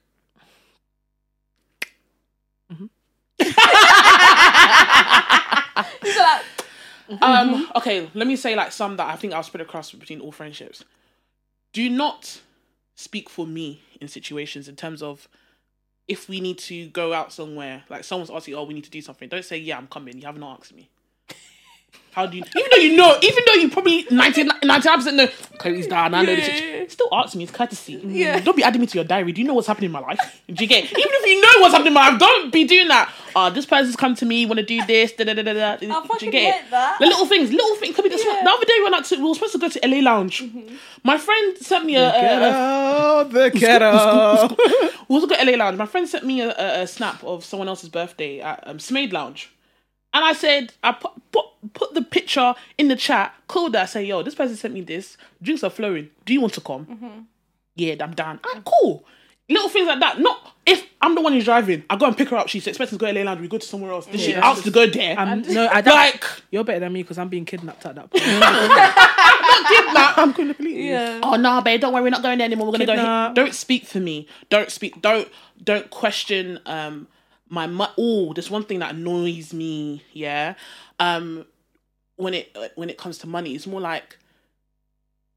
Um, okay, let me say like some that I think I'll spread across between all friendships. Do not speak for me in situations in terms of if we need to go out somewhere, like someone's asking, oh, we need to do something. Don't say, yeah, I'm coming. You haven't asked me. How do you, even though you know, even though you probably 99% know, Chloe's down, I know this. shit, Still ask me, it's courtesy. Yeah. Don't be adding me to your diary. Do you know what's happening in my life? Do you get Even if you know what's happening in my life, don't be doing that. Uh, this person's come to me, want to do this, da da da da da. Do you get hate that. The little things, little things. Could be this Yeah. The other day when I took, we were supposed to go to LA Lounge. My friend sent me a, a, a the ghetto. we also got LA Lounge. My friend sent me a, a, a snap of someone else's birthday at um, Smade Lounge. And I said, I put, put put the picture in the chat, called her, say, yo, this person sent me this. Drinks are flowing. Do you want to come? Yeah, I'm down. Ah, cool. Little things like that. Not if I'm the one who's driving, I go and pick her up. She's expecting to go to LA Lounge. We go to somewhere else. Then she Yeah. asks to go there. I'm, no, I don't, like, you're better than me because I'm being kidnapped at that point. kidnap. I'm going to believe you. Yeah. oh no, babe, don't worry, we're not going there anymore. We're gonna go. Here. Don't speak for me. Don't speak. Don't don't question um my mu- oh. There's one thing that annoys me. Yeah, um, when it when it comes to money, it's more like,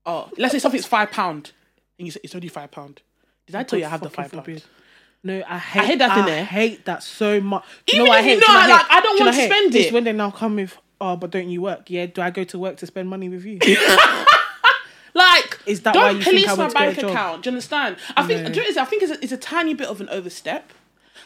oh, let's say something's five pound, and you say it's only five pound. Did I tell you I have the five pound? No, I hate, hate that in I there. hate that so much. Even what if you know I like- I don't Do want to hate? spend It's when they now come with, oh, but don't you work? Yeah, do I go to work to spend money with you? Like, Is that don't you police I my went to get bank account. Do you understand? I think. Do you know it? I think it's a, it's a tiny bit of an overstep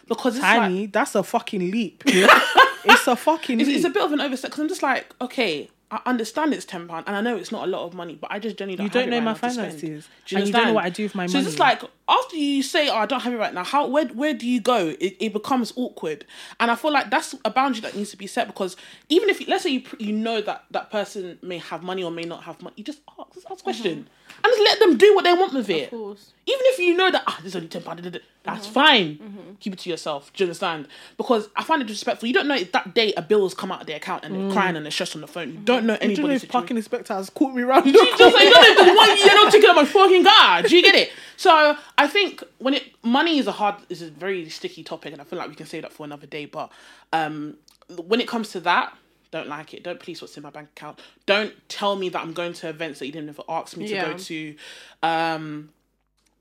because it's Tiny, like that's a fucking leap. it's a fucking it's, leap. it's a bit of an overstep because I'm just like, okay, I understand it's ten pound, and I know it's not a lot of money, but I just genuinely don't You don't have it know right my now to spend. finances, Do you and you don't know what I do with my money? So it's just like after you say, "Oh, I don't have it right now," how where where do you go? It, it becomes awkward, and I feel like that's a boundary that needs to be set because even if let's say you you know that that person may have money or may not have money, you just ask, just ask mm-hmm. a question and just let them do what they want with it. Of course. Even if you know that ah, this is only ten pound, that's fine. Keep it to yourself. Do you understand? Because I find it disrespectful. You don't know if that day a bill has come out of their account and they're crying and they're stressed on the phone. You don't know I don't know anybody's if parking inspector has caught me round. You just like, you don't even want you're not taking up my fucking car. Do you get it? So I think when it money is a hard is a very sticky topic, and I feel like we can save that for another day. But um, when it comes to that. Don't like it. Don't police what's in my bank account. Don't tell me that I'm going to events that you didn't ever ask me to Yeah. go to. Um,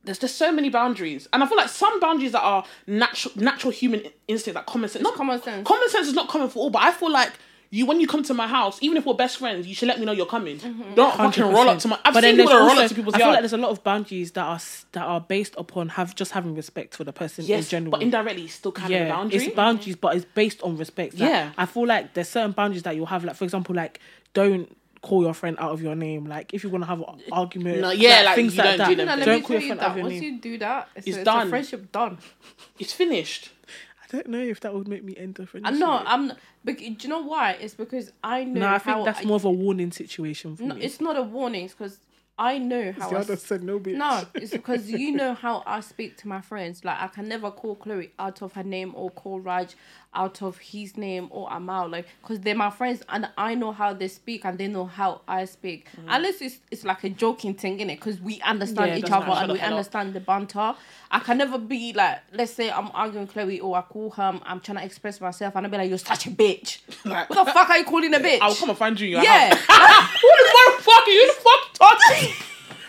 there's just so many boundaries, and I feel like some boundaries that are natural, natural human instinct, like common sense. Not common sense. Common sense is not common for all, but I feel like you, when you come to my house, even if we're best friends, you should let me know you're coming. Mm-hmm. Don't fucking roll up to my. I've but seen then people there's that roll up to people's I feel like there's a lot of boundaries that are that are based upon have just having respect for the person in general. but indirectly, it's still kind of a yeah, boundary. it's boundaries, but it's based on respect. Like, Yeah. I feel like there's certain boundaries that you'll have. Like for example, like don't call your friend out of your name. Like if you want to have an argument, No, yeah, like, things you like don't that. do them No, let Don't me call tell your you friend out of that. your Once name. you do that, it's, It's a, done. It's a friendship done. it's finished. I don't know if that would make me end the friendship. I know. I'm. But do you know why? It's because I know. No, I how think that's I- more of a warning situation for No, me. it's not a warning. It's because I know how. the I other said no, bitch. No, it's because you know how I speak to my friends. Like I can never call Chloe out of her name or call Raj out of his name or Amal. Like because they're my friends and I know how they speak and they know how I speak. Mm. Unless it's it's like a joking thing in it because we understand Yeah, each other and we hell up. understand the banter. I can never be like, let's say I'm arguing with Chloe or I call her. I'm trying to express myself and I'll be like, you're such a bitch. Like, What the fuck are you calling a bitch? I'll come and find you. in your Yeah. house. Who the motherfucker? You the fuck talking?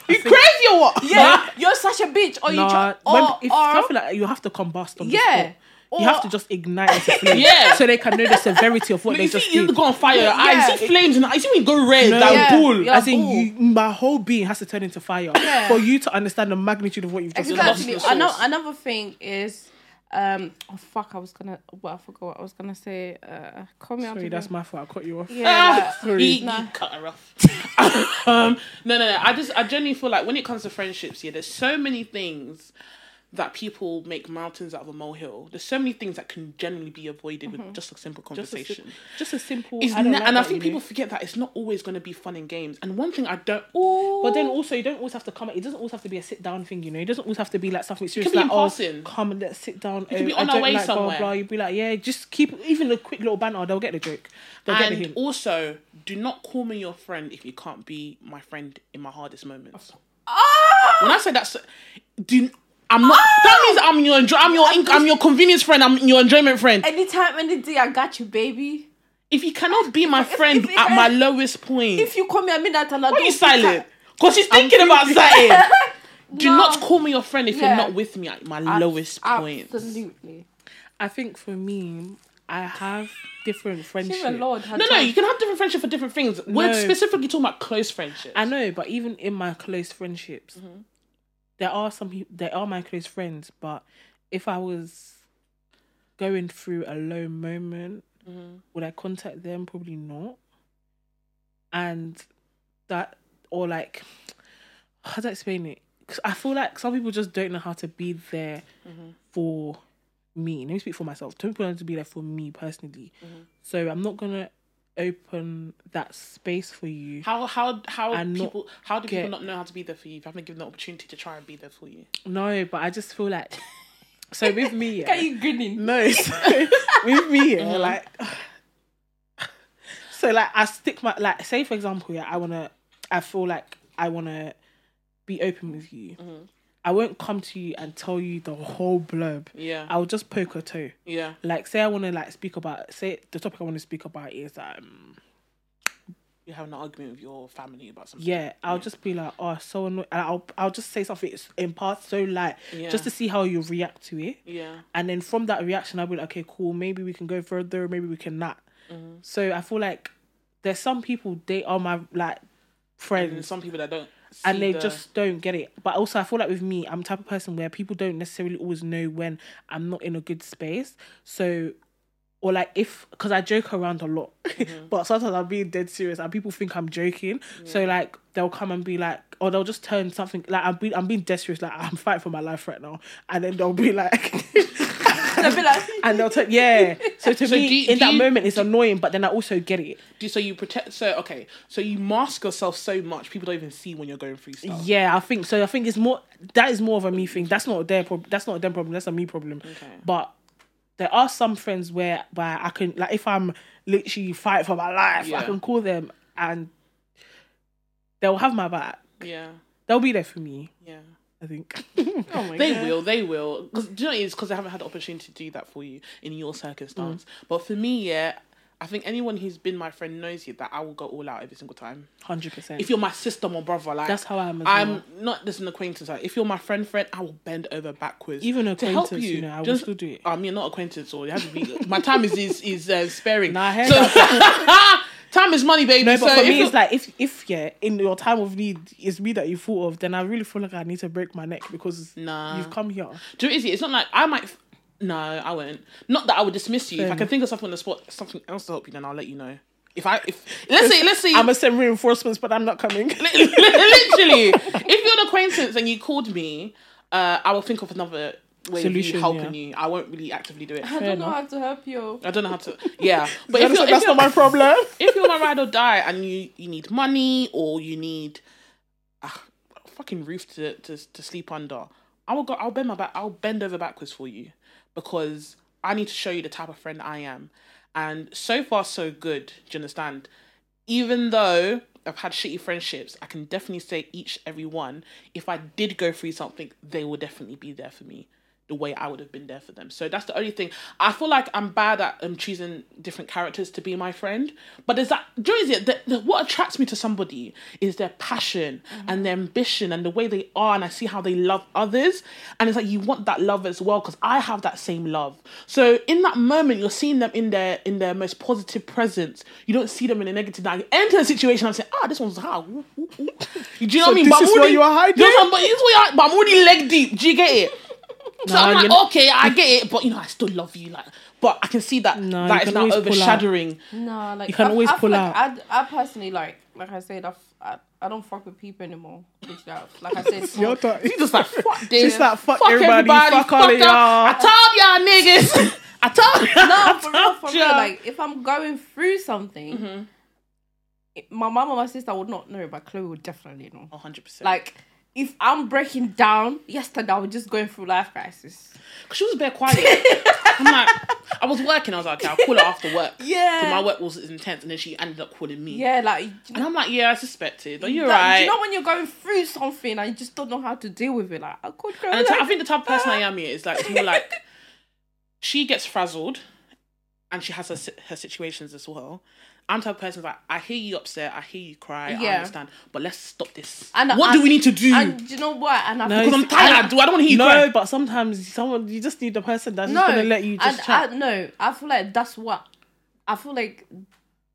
You crazy or what? yeah, you're such a bitch. Or you Nah, try, or, when, if or, something like you have to combust on the Yeah. Spot. You have to just ignite into flame, Yeah. so they can know the severity of what You they see, just you did. go on fire. your eyes, Yeah. you see flames, and I see when you go red. No. that Yeah. bull. Yeah. As in, you, my whole being has to turn into fire Yeah. for you to understand the magnitude of what you've just done. Exactly. lost Another, another thing is, um, oh fuck, I was gonna, well, I forgot what I was gonna say. Uh, call me out. Sorry, that's your- my fault. I cut you off. Yeah, Ah, like- he, Nah. he cut her off. um, no, no, no. I just, I genuinely feel like when it comes to friendships, yeah, there's so many things that people make mountains out of a molehill. There's so many things that can generally be avoided Mm-hmm. with just a simple Just a, conversation. just a simple. I don't ne- like and I think you know? people forget that it's not always going to be fun and games. And one thing I don't. Ooh, But then also, you don't always have to come. It doesn't always have to be a sit down thing, you know. It doesn't always have to be like something serious. Can be like, in oh, come and let's sit down. be oh, I on our way like somewhere. Blah, You'd be like, yeah, just keep even a quick little banter. They'll get the joke. They'll get the and also, do not call me your friend if you can't be my friend in my hardest moments. Ah! When I say that, do I'm not. That means I'm your enjoy. I'm your. inc- I'm your convenience friend. I'm your enjoyment friend. Anytime, any day, I got you, baby. If you cannot be my friend if- at my lowest point, If you call me a midnight and I why don't you pick up- silent? Because she's thinking about something. Do No. not call me your friend if Yeah. you're not with me at my lowest point. Absolutely. I think for me, I have different friendships. Even Lord had No, no, you can have different friendship for different things. We're specifically talking about close friendships. I know, but even in my close friendships, Mm-hmm. There are some people. There are my close friends, but if I was going through a low moment, Mm-hmm. would I contact them? Probably not. And that, or like, how do I explain it? 'Cause I feel like some people just don't know how to be there Mm-hmm. for me. Let me speak for myself. Some people don't know to be there for me personally. Mm-hmm. So I'm not gonna open that space for you. How how how And people how do people not know how to be there for you if you haven't given the opportunity to try and be there for you? No, but I just feel like so with me, yeah, you grinning. no, so with me, yeah, Mm-hmm. like so like I stick my like say for example, yeah, I wanna I feel like I wanna be open with you. Mm-hmm. I won't come to you and tell you the whole blurb. Yeah, I'll just poke a toe. yeah, Like say I wanna like speak about say the topic I wanna speak about is um you have an argument with your family about something. Yeah, I'll just be like, oh, so annoying. And I'll I'll just say something in part so light, Yeah. just to see how you react to it. yeah, And then from that reaction, I'll be like, okay, cool. Maybe we can go further. Maybe we can not. Mm-hmm. So I feel like there's some people they are my like friends. and some people that don't and they the- just don't get it. But also, I feel like with me, I'm the type of person where people don't necessarily always know when I'm not in a good space. So. Or like if because I joke around a lot, Mm-hmm. but sometimes I'm being dead serious and people think I'm joking. So like they'll come and be like, or they'll just turn something like I'm being I'm being dead serious, like I'm fighting for my life right now, and then they'll be like, They'll be like, and they'll turn yeah. So to So me, do you- in do that you- moment, it's annoying, but then I also get it. do so you protect so okay so you mask yourself so much people don't even see when you're going through stuff. Yeah, I think so. I think it's more that is more of a me thing. That's not their problem. That's not a them problem. That's a me problem. Okay. But there are some friends where where I can like if I'm literally fighting for my life, I can call them and they'll have my back. Yeah, They'll be there for me. yeah. I think. oh my They God. will, they will. Because do you know what it is? Because they haven't had the opportunity to do that for you in your circumstance. Mm. But for me, yeah, I think anyone who's been my friend knows you that I will go all out every single time. Hundred percent. If you're my sister or brother, like That's how I am as I'm well. not just an acquaintance. Like, if you're my friend, friend, I will bend over backwards. Even to help acquaintance, you. you know, I will Just- still do it. I mean, not acquaintance, or you have to be. my time is is is uh, sparing. Nah, I heard So- time is money, baby. No, so but for me, it's like if if yeah, in your time of need, it's me that you thought of. Then I really feel like I need to break my neck because Nah. you've come here. Do you know it? It's not like I might. f- No, I won't. Not that I would dismiss you. If I can think of something on the spot, something else to help you, then I'll let you know. If I, if let's see, let's see. I'm gonna send reinforcements, but I'm not coming. literally, if you're an acquaintance and you called me, uh, I will think of another way Solution, of you helping yeah. you. I won't really actively do it. I don't know how to help you. I don't know how to. Yeah, but if you're, if that's you're, not my problem. if you're my ride or die and you you need money or you need ah, a fucking roof to, to to sleep under, I will go. I'll bend my back. I'll bend over backwards for you because I need to show you the type of friend I am. And so far, so good. Do you understand? Even though I've had shitty friendships, I can definitely say each every one. If I did go through something, they will definitely be there for me the way I would have been there for them. So that's the only thing. I feel like I'm bad at um, choosing different characters to be my friend. But there's that, do you know what? The, the, what attracts me to somebody is their passion and their ambition and the way they are. And I see how they love others. And it's like you want that love as well because I have that same love. So in that moment, you're seeing them in their in their most positive presence. You don't see them in a negative. Now you enter a situation and say, ah, this one's how. Do you know what I mean? this But is where you are hiding? Know I'm- but this is where you are- but I'm already leg deep. Do you get it? So Nah, I'm like, you're not- okay, I get it, but you know, I still love you. Like, but I can see that No, that you now always pull out. overshadowing. No, like You can I, always I feel pull like out. I, I personally like like I said, I've, I I don't fuck with people anymore. Which, like I said, Your turn. You just like fuck this. She's like, fuck everybody, fuck all of them. y'all. I told y'all niggas. I told y'all. no, for real, for real. Yeah. Like if I'm going through something, Mm-hmm. my mom and my sister would not know, but Chloe would definitely know. hundred percent. Like if I'm breaking down, yesterday I was just going through life crisis. Cause she was a bit quiet. I'm like, I was working. I was like, okay, I'll call her after work. Yeah. But my work was intense, and then she ended up calling me. Yeah, like And I'm like, yeah, I suspected. But you're like, right. You know when you're going through something and you just don't know how to deal with it. Like I could go. and like, I think the type of person I am here is like it's more like she gets frazzled, and she has her her situations as well. I'm the type of person like I hear you upset, I hear you cry, I understand, but let's stop this. And- what do we need to do? And do you know what? And I No, because I'm it's- tired. I, do I don't want to hear you No, cry. but sometimes someone you just need the person that's no, just gonna let you just and chat. I, no, I feel like that's what I feel like.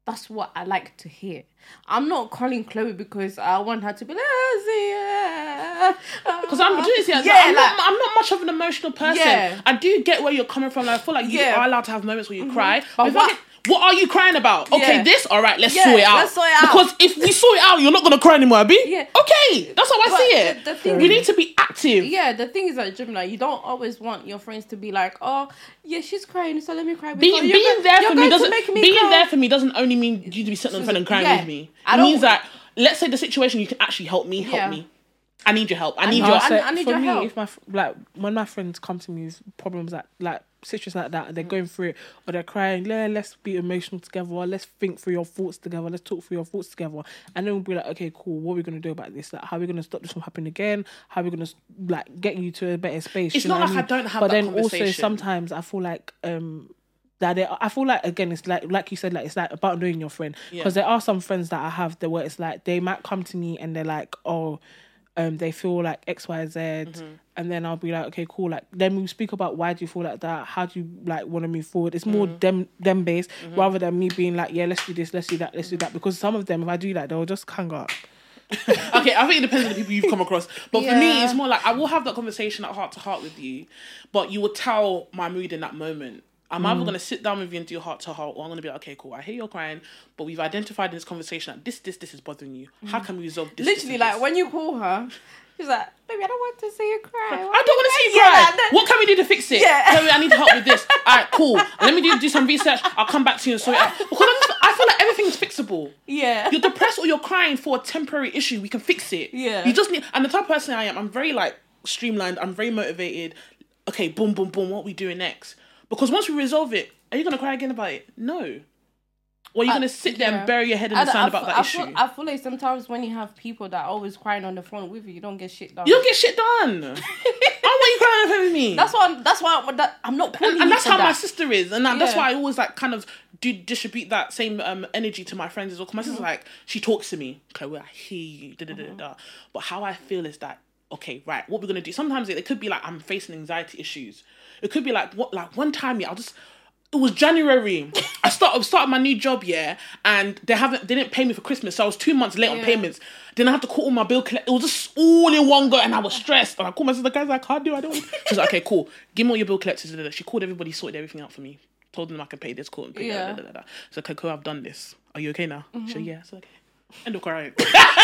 That's what I like to hear. I'm not calling Chloe because I want her to be like, "Ah, Because I'm doing this, yeah, Yeah, I'm, like- not, I'm not much of an emotional person. Yeah. I do get where you're coming from. Like, I feel like you Yeah. Mm-hmm. are allowed to have moments where you cry. But But what- get- what are you crying about? Okay, Yeah. this, all right, let's Yeah, sort it out. let's sort it out. Because if we sort it out, you're not going to cry anymore, Abby. Yeah. Okay, that's how I But see it. the- the thing we is- need to be active. Yeah, the thing is at gym, like you don't always want your friends to be like, "Oh, yeah, she's crying, so let me cry." with her." Being, being go- there for me doesn't me being cry. there for me doesn't only mean you to be sitting on the phone and crying Yeah. with me. I It don't- means that let's say the situation you can actually help me, help Yeah. me. I need your help. I need know, your I- So I need for your me, help. if my f- like when my friends come to me with problems like like situations like that, and they're going through it or they're crying, yeah, let's be emotional together, or let's think through your thoughts together, let's talk through your thoughts together, and then we'll be like, okay, cool, what are we gonna do about this? Like, how are we gonna stop this from happening again? How are we gonna like get you to a better space? It's you know not like I mean? don't have But then also sometimes I feel like um that I feel like again it's like like you said like it's like about knowing your friend because there are some friends that I have that where it's like they might come to me and they're like oh um they feel like X Y Z Mm-hmm. and then I'll be like okay cool like then we speak about why do you feel like that how do you like want to move forward it's more Mm-hmm. them them based rather than me being like yeah let's do this let's do that let's do that because some of them if I do that they'll just hang up okay, I think it depends on the people you've come across. But for me, it's more like I will have that conversation at heart to heart with you, but you will tell my mood in that moment. I'm Mm. either going to sit down with you and do heart to heart, or I'm going to be like, okay, cool, I hear you're crying, but we've identified in this conversation that this, this, this is bothering you. How can we resolve this? this, Mm. Literally, and like this? when you call her, she's like, "Baby, I don't want to see you cry. I don't want to see you cry. that. what can we do to fix it? Yeah. Chloe, I need help with this. All right, cool. Let me do, do some research. I'll come back to you and sort it out. Because I, just, I feel like everything's fixable. Yeah. You're depressed or you're crying for a temporary issue. We can fix it. Yeah. You just need, and the type of person I am, I'm very like streamlined. I'm very motivated. Okay, boom, boom, boom. What are we doing next? Because once we resolve it, are you gonna cry again about it? No. Or are you I- gonna sit there yeah. and bury your head in the sand I about that issue? Feel, I feel like sometimes when you have people that are always crying on the phone with you, you don't get shit done. you don't get shit done. I want you crying on the phone with me. That's why. That's why I'm, that, I'm not and, and that's how my sister is, and that, that's why I always like kind of do distribute that same um, energy to my friends as well. 'Cause my Mm-hmm. sister's like, she talks to me, Chloe, I hear you, da da da Mm-hmm. da. But how I feel is that okay, right? What we're gonna do? Sometimes it, it could be like I'm facing anxiety issues. It could be like what, like one time, yeah, I'll just. It was January. I started started my new job, yeah, and they haven't they didn't pay me for Christmas, so I was two months late on payments. Then I had to call all my bill collect. It was just all in one go, and I was stressed. And I called my sister, guys, I can't do. it, I don't. She's like, okay, cool. Give me all your bill collectors. She called everybody, sorted everything out for me. Told them I could pay this, call and pay Yeah. that. Da, da, da, da. So okay, cool. I've done this. Are you okay now? She Mm-hmm. said, yeah. So okay. End of crying.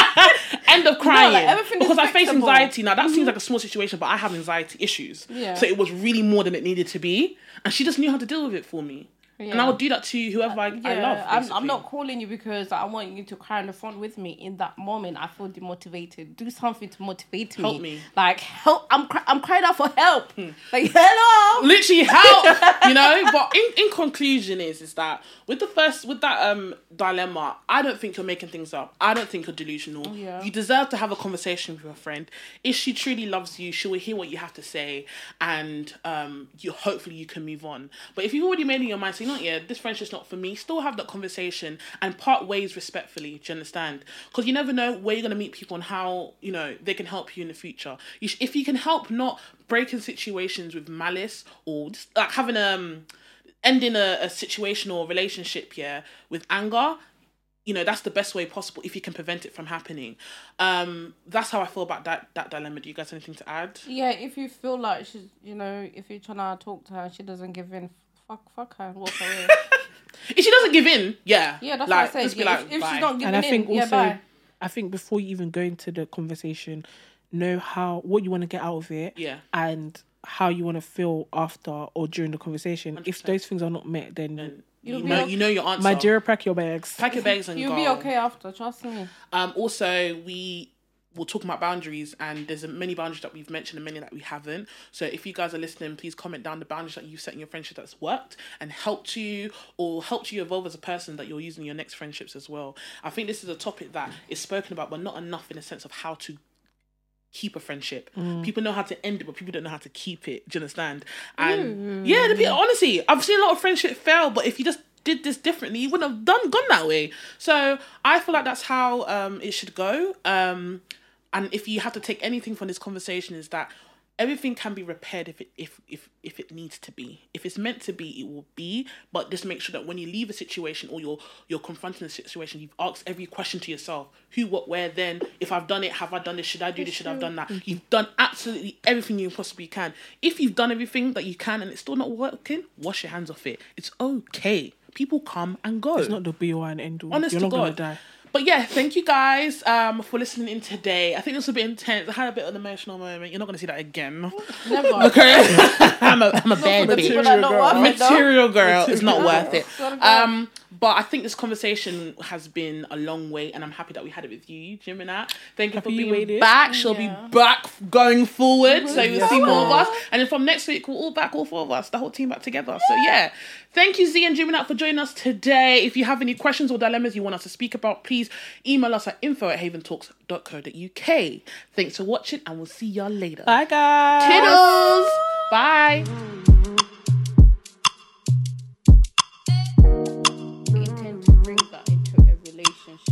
End of crying. everything is because I face anxiety now. That seems mm-hmm. like a small situation, but I have anxiety issues. Yeah. So it was really more than it needed to be, and she just knew how to deal with it for me. And I Yeah. would do that to whoever I, I Yeah, love. I'm, I'm not calling you because I want you to cry on the phone with me. In that moment, I feel demotivated. Do something to motivate me. Help me. Like help. I'm cry- I'm crying out for help. Like hello. literally help you know but in, in conclusion is is that with the first with that um dilemma i don't think you're making things up i don't think you're delusional Yeah. you deserve to have a conversation with your friend if she truly loves you she will hear what you have to say and um you hopefully you can move on but if you've already made in your mind saying not yeah this friendship's not for me. Still have that conversation and part ways respectfully do you understand? Because you never know where you're going to meet people and how you know they can help you in the future. You sh- if you can help not breaking situations with malice or just like having um ending a, a situation or a relationship yeah with anger you know that's the best way possible if you can prevent it from happening. Um that's how i feel about that that dilemma. Do you guys anything to add? Yeah, if you feel like she's, you know, if you're trying to talk to her, she doesn't give in fuck, fuck her, and walk away. If she doesn't give in, yeah. Yeah, that's like, what I said. Just Yeah, like, if, if she's not giving in, yeah. and I think in, also, bye. I think before you even go into the conversation, know how what you want to get out of it, Yeah. and how you want to feel after or during the conversation. If 100%. those things are not met, then you You'll be know, okay. you know your answer. my dear, pack your bags. Pack your bags and You'll go. be okay after. Trust me. Um, also, we will talking about boundaries, and there's many boundaries that we've mentioned and many that we haven't. So, if you guys are listening, please comment down the boundaries that you've set in your friendship that's worked and helped you or helped you evolve as a person that you're using in your next friendships as well. I think this is a topic that is spoken about, but not enough in the sense of how to keep a friendship. People know how to end it, but people don't know how to keep it. Do you understand? And yeah, to be honestly, I've seen a lot of friendship fail, but if you just did this differently, you wouldn't have done gone that way. So I feel like that's how um it should go. Um and if you have to take anything from this conversation is that everything can be repaired if it if if if it needs to be. If it's meant to be it will be but just make sure that when you leave a situation or you're you're confronting a situation you've asked every question to yourself. Who what where then if i've done it have i done this should i do this? Should i've done that? you've done absolutely everything you possibly can. If you've done everything that you can and it's still not working wash your hands off it. It's okay. People come and go. It's not the be all and end all. honest You're to not gonna die. But yeah, thank you guys um for listening in today. I think this was a bit intense. I had a bit of an emotional moment. You're not gonna see that again. Never. Okay, I'm a I'm a For bad the bitch. people that girl. want it, though. Material girl, it's not worth it. Gotta. Um, but I think this conversation has been a long way, and I'm happy that we had it with you, Jimina. Thank you for you being waited. back. She'll Yeah. be back going forward, so you'll see more of us. And then from next week, we're all back, all four of us, the whole team back together. So yeah, thank you Z and Jimina for joining us today. If you have any questions or dilemmas you want us to speak about, please email us at info at haventalks.co.uk. Thanks for watching, and we'll see y'all later. Bye guys. Toodles. Bye.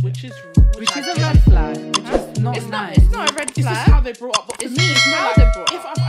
which is which, which is a red flag. Which is not it's nice. Not, it's not a red flag. This is how they brought up. But it's me, it's how they brought up.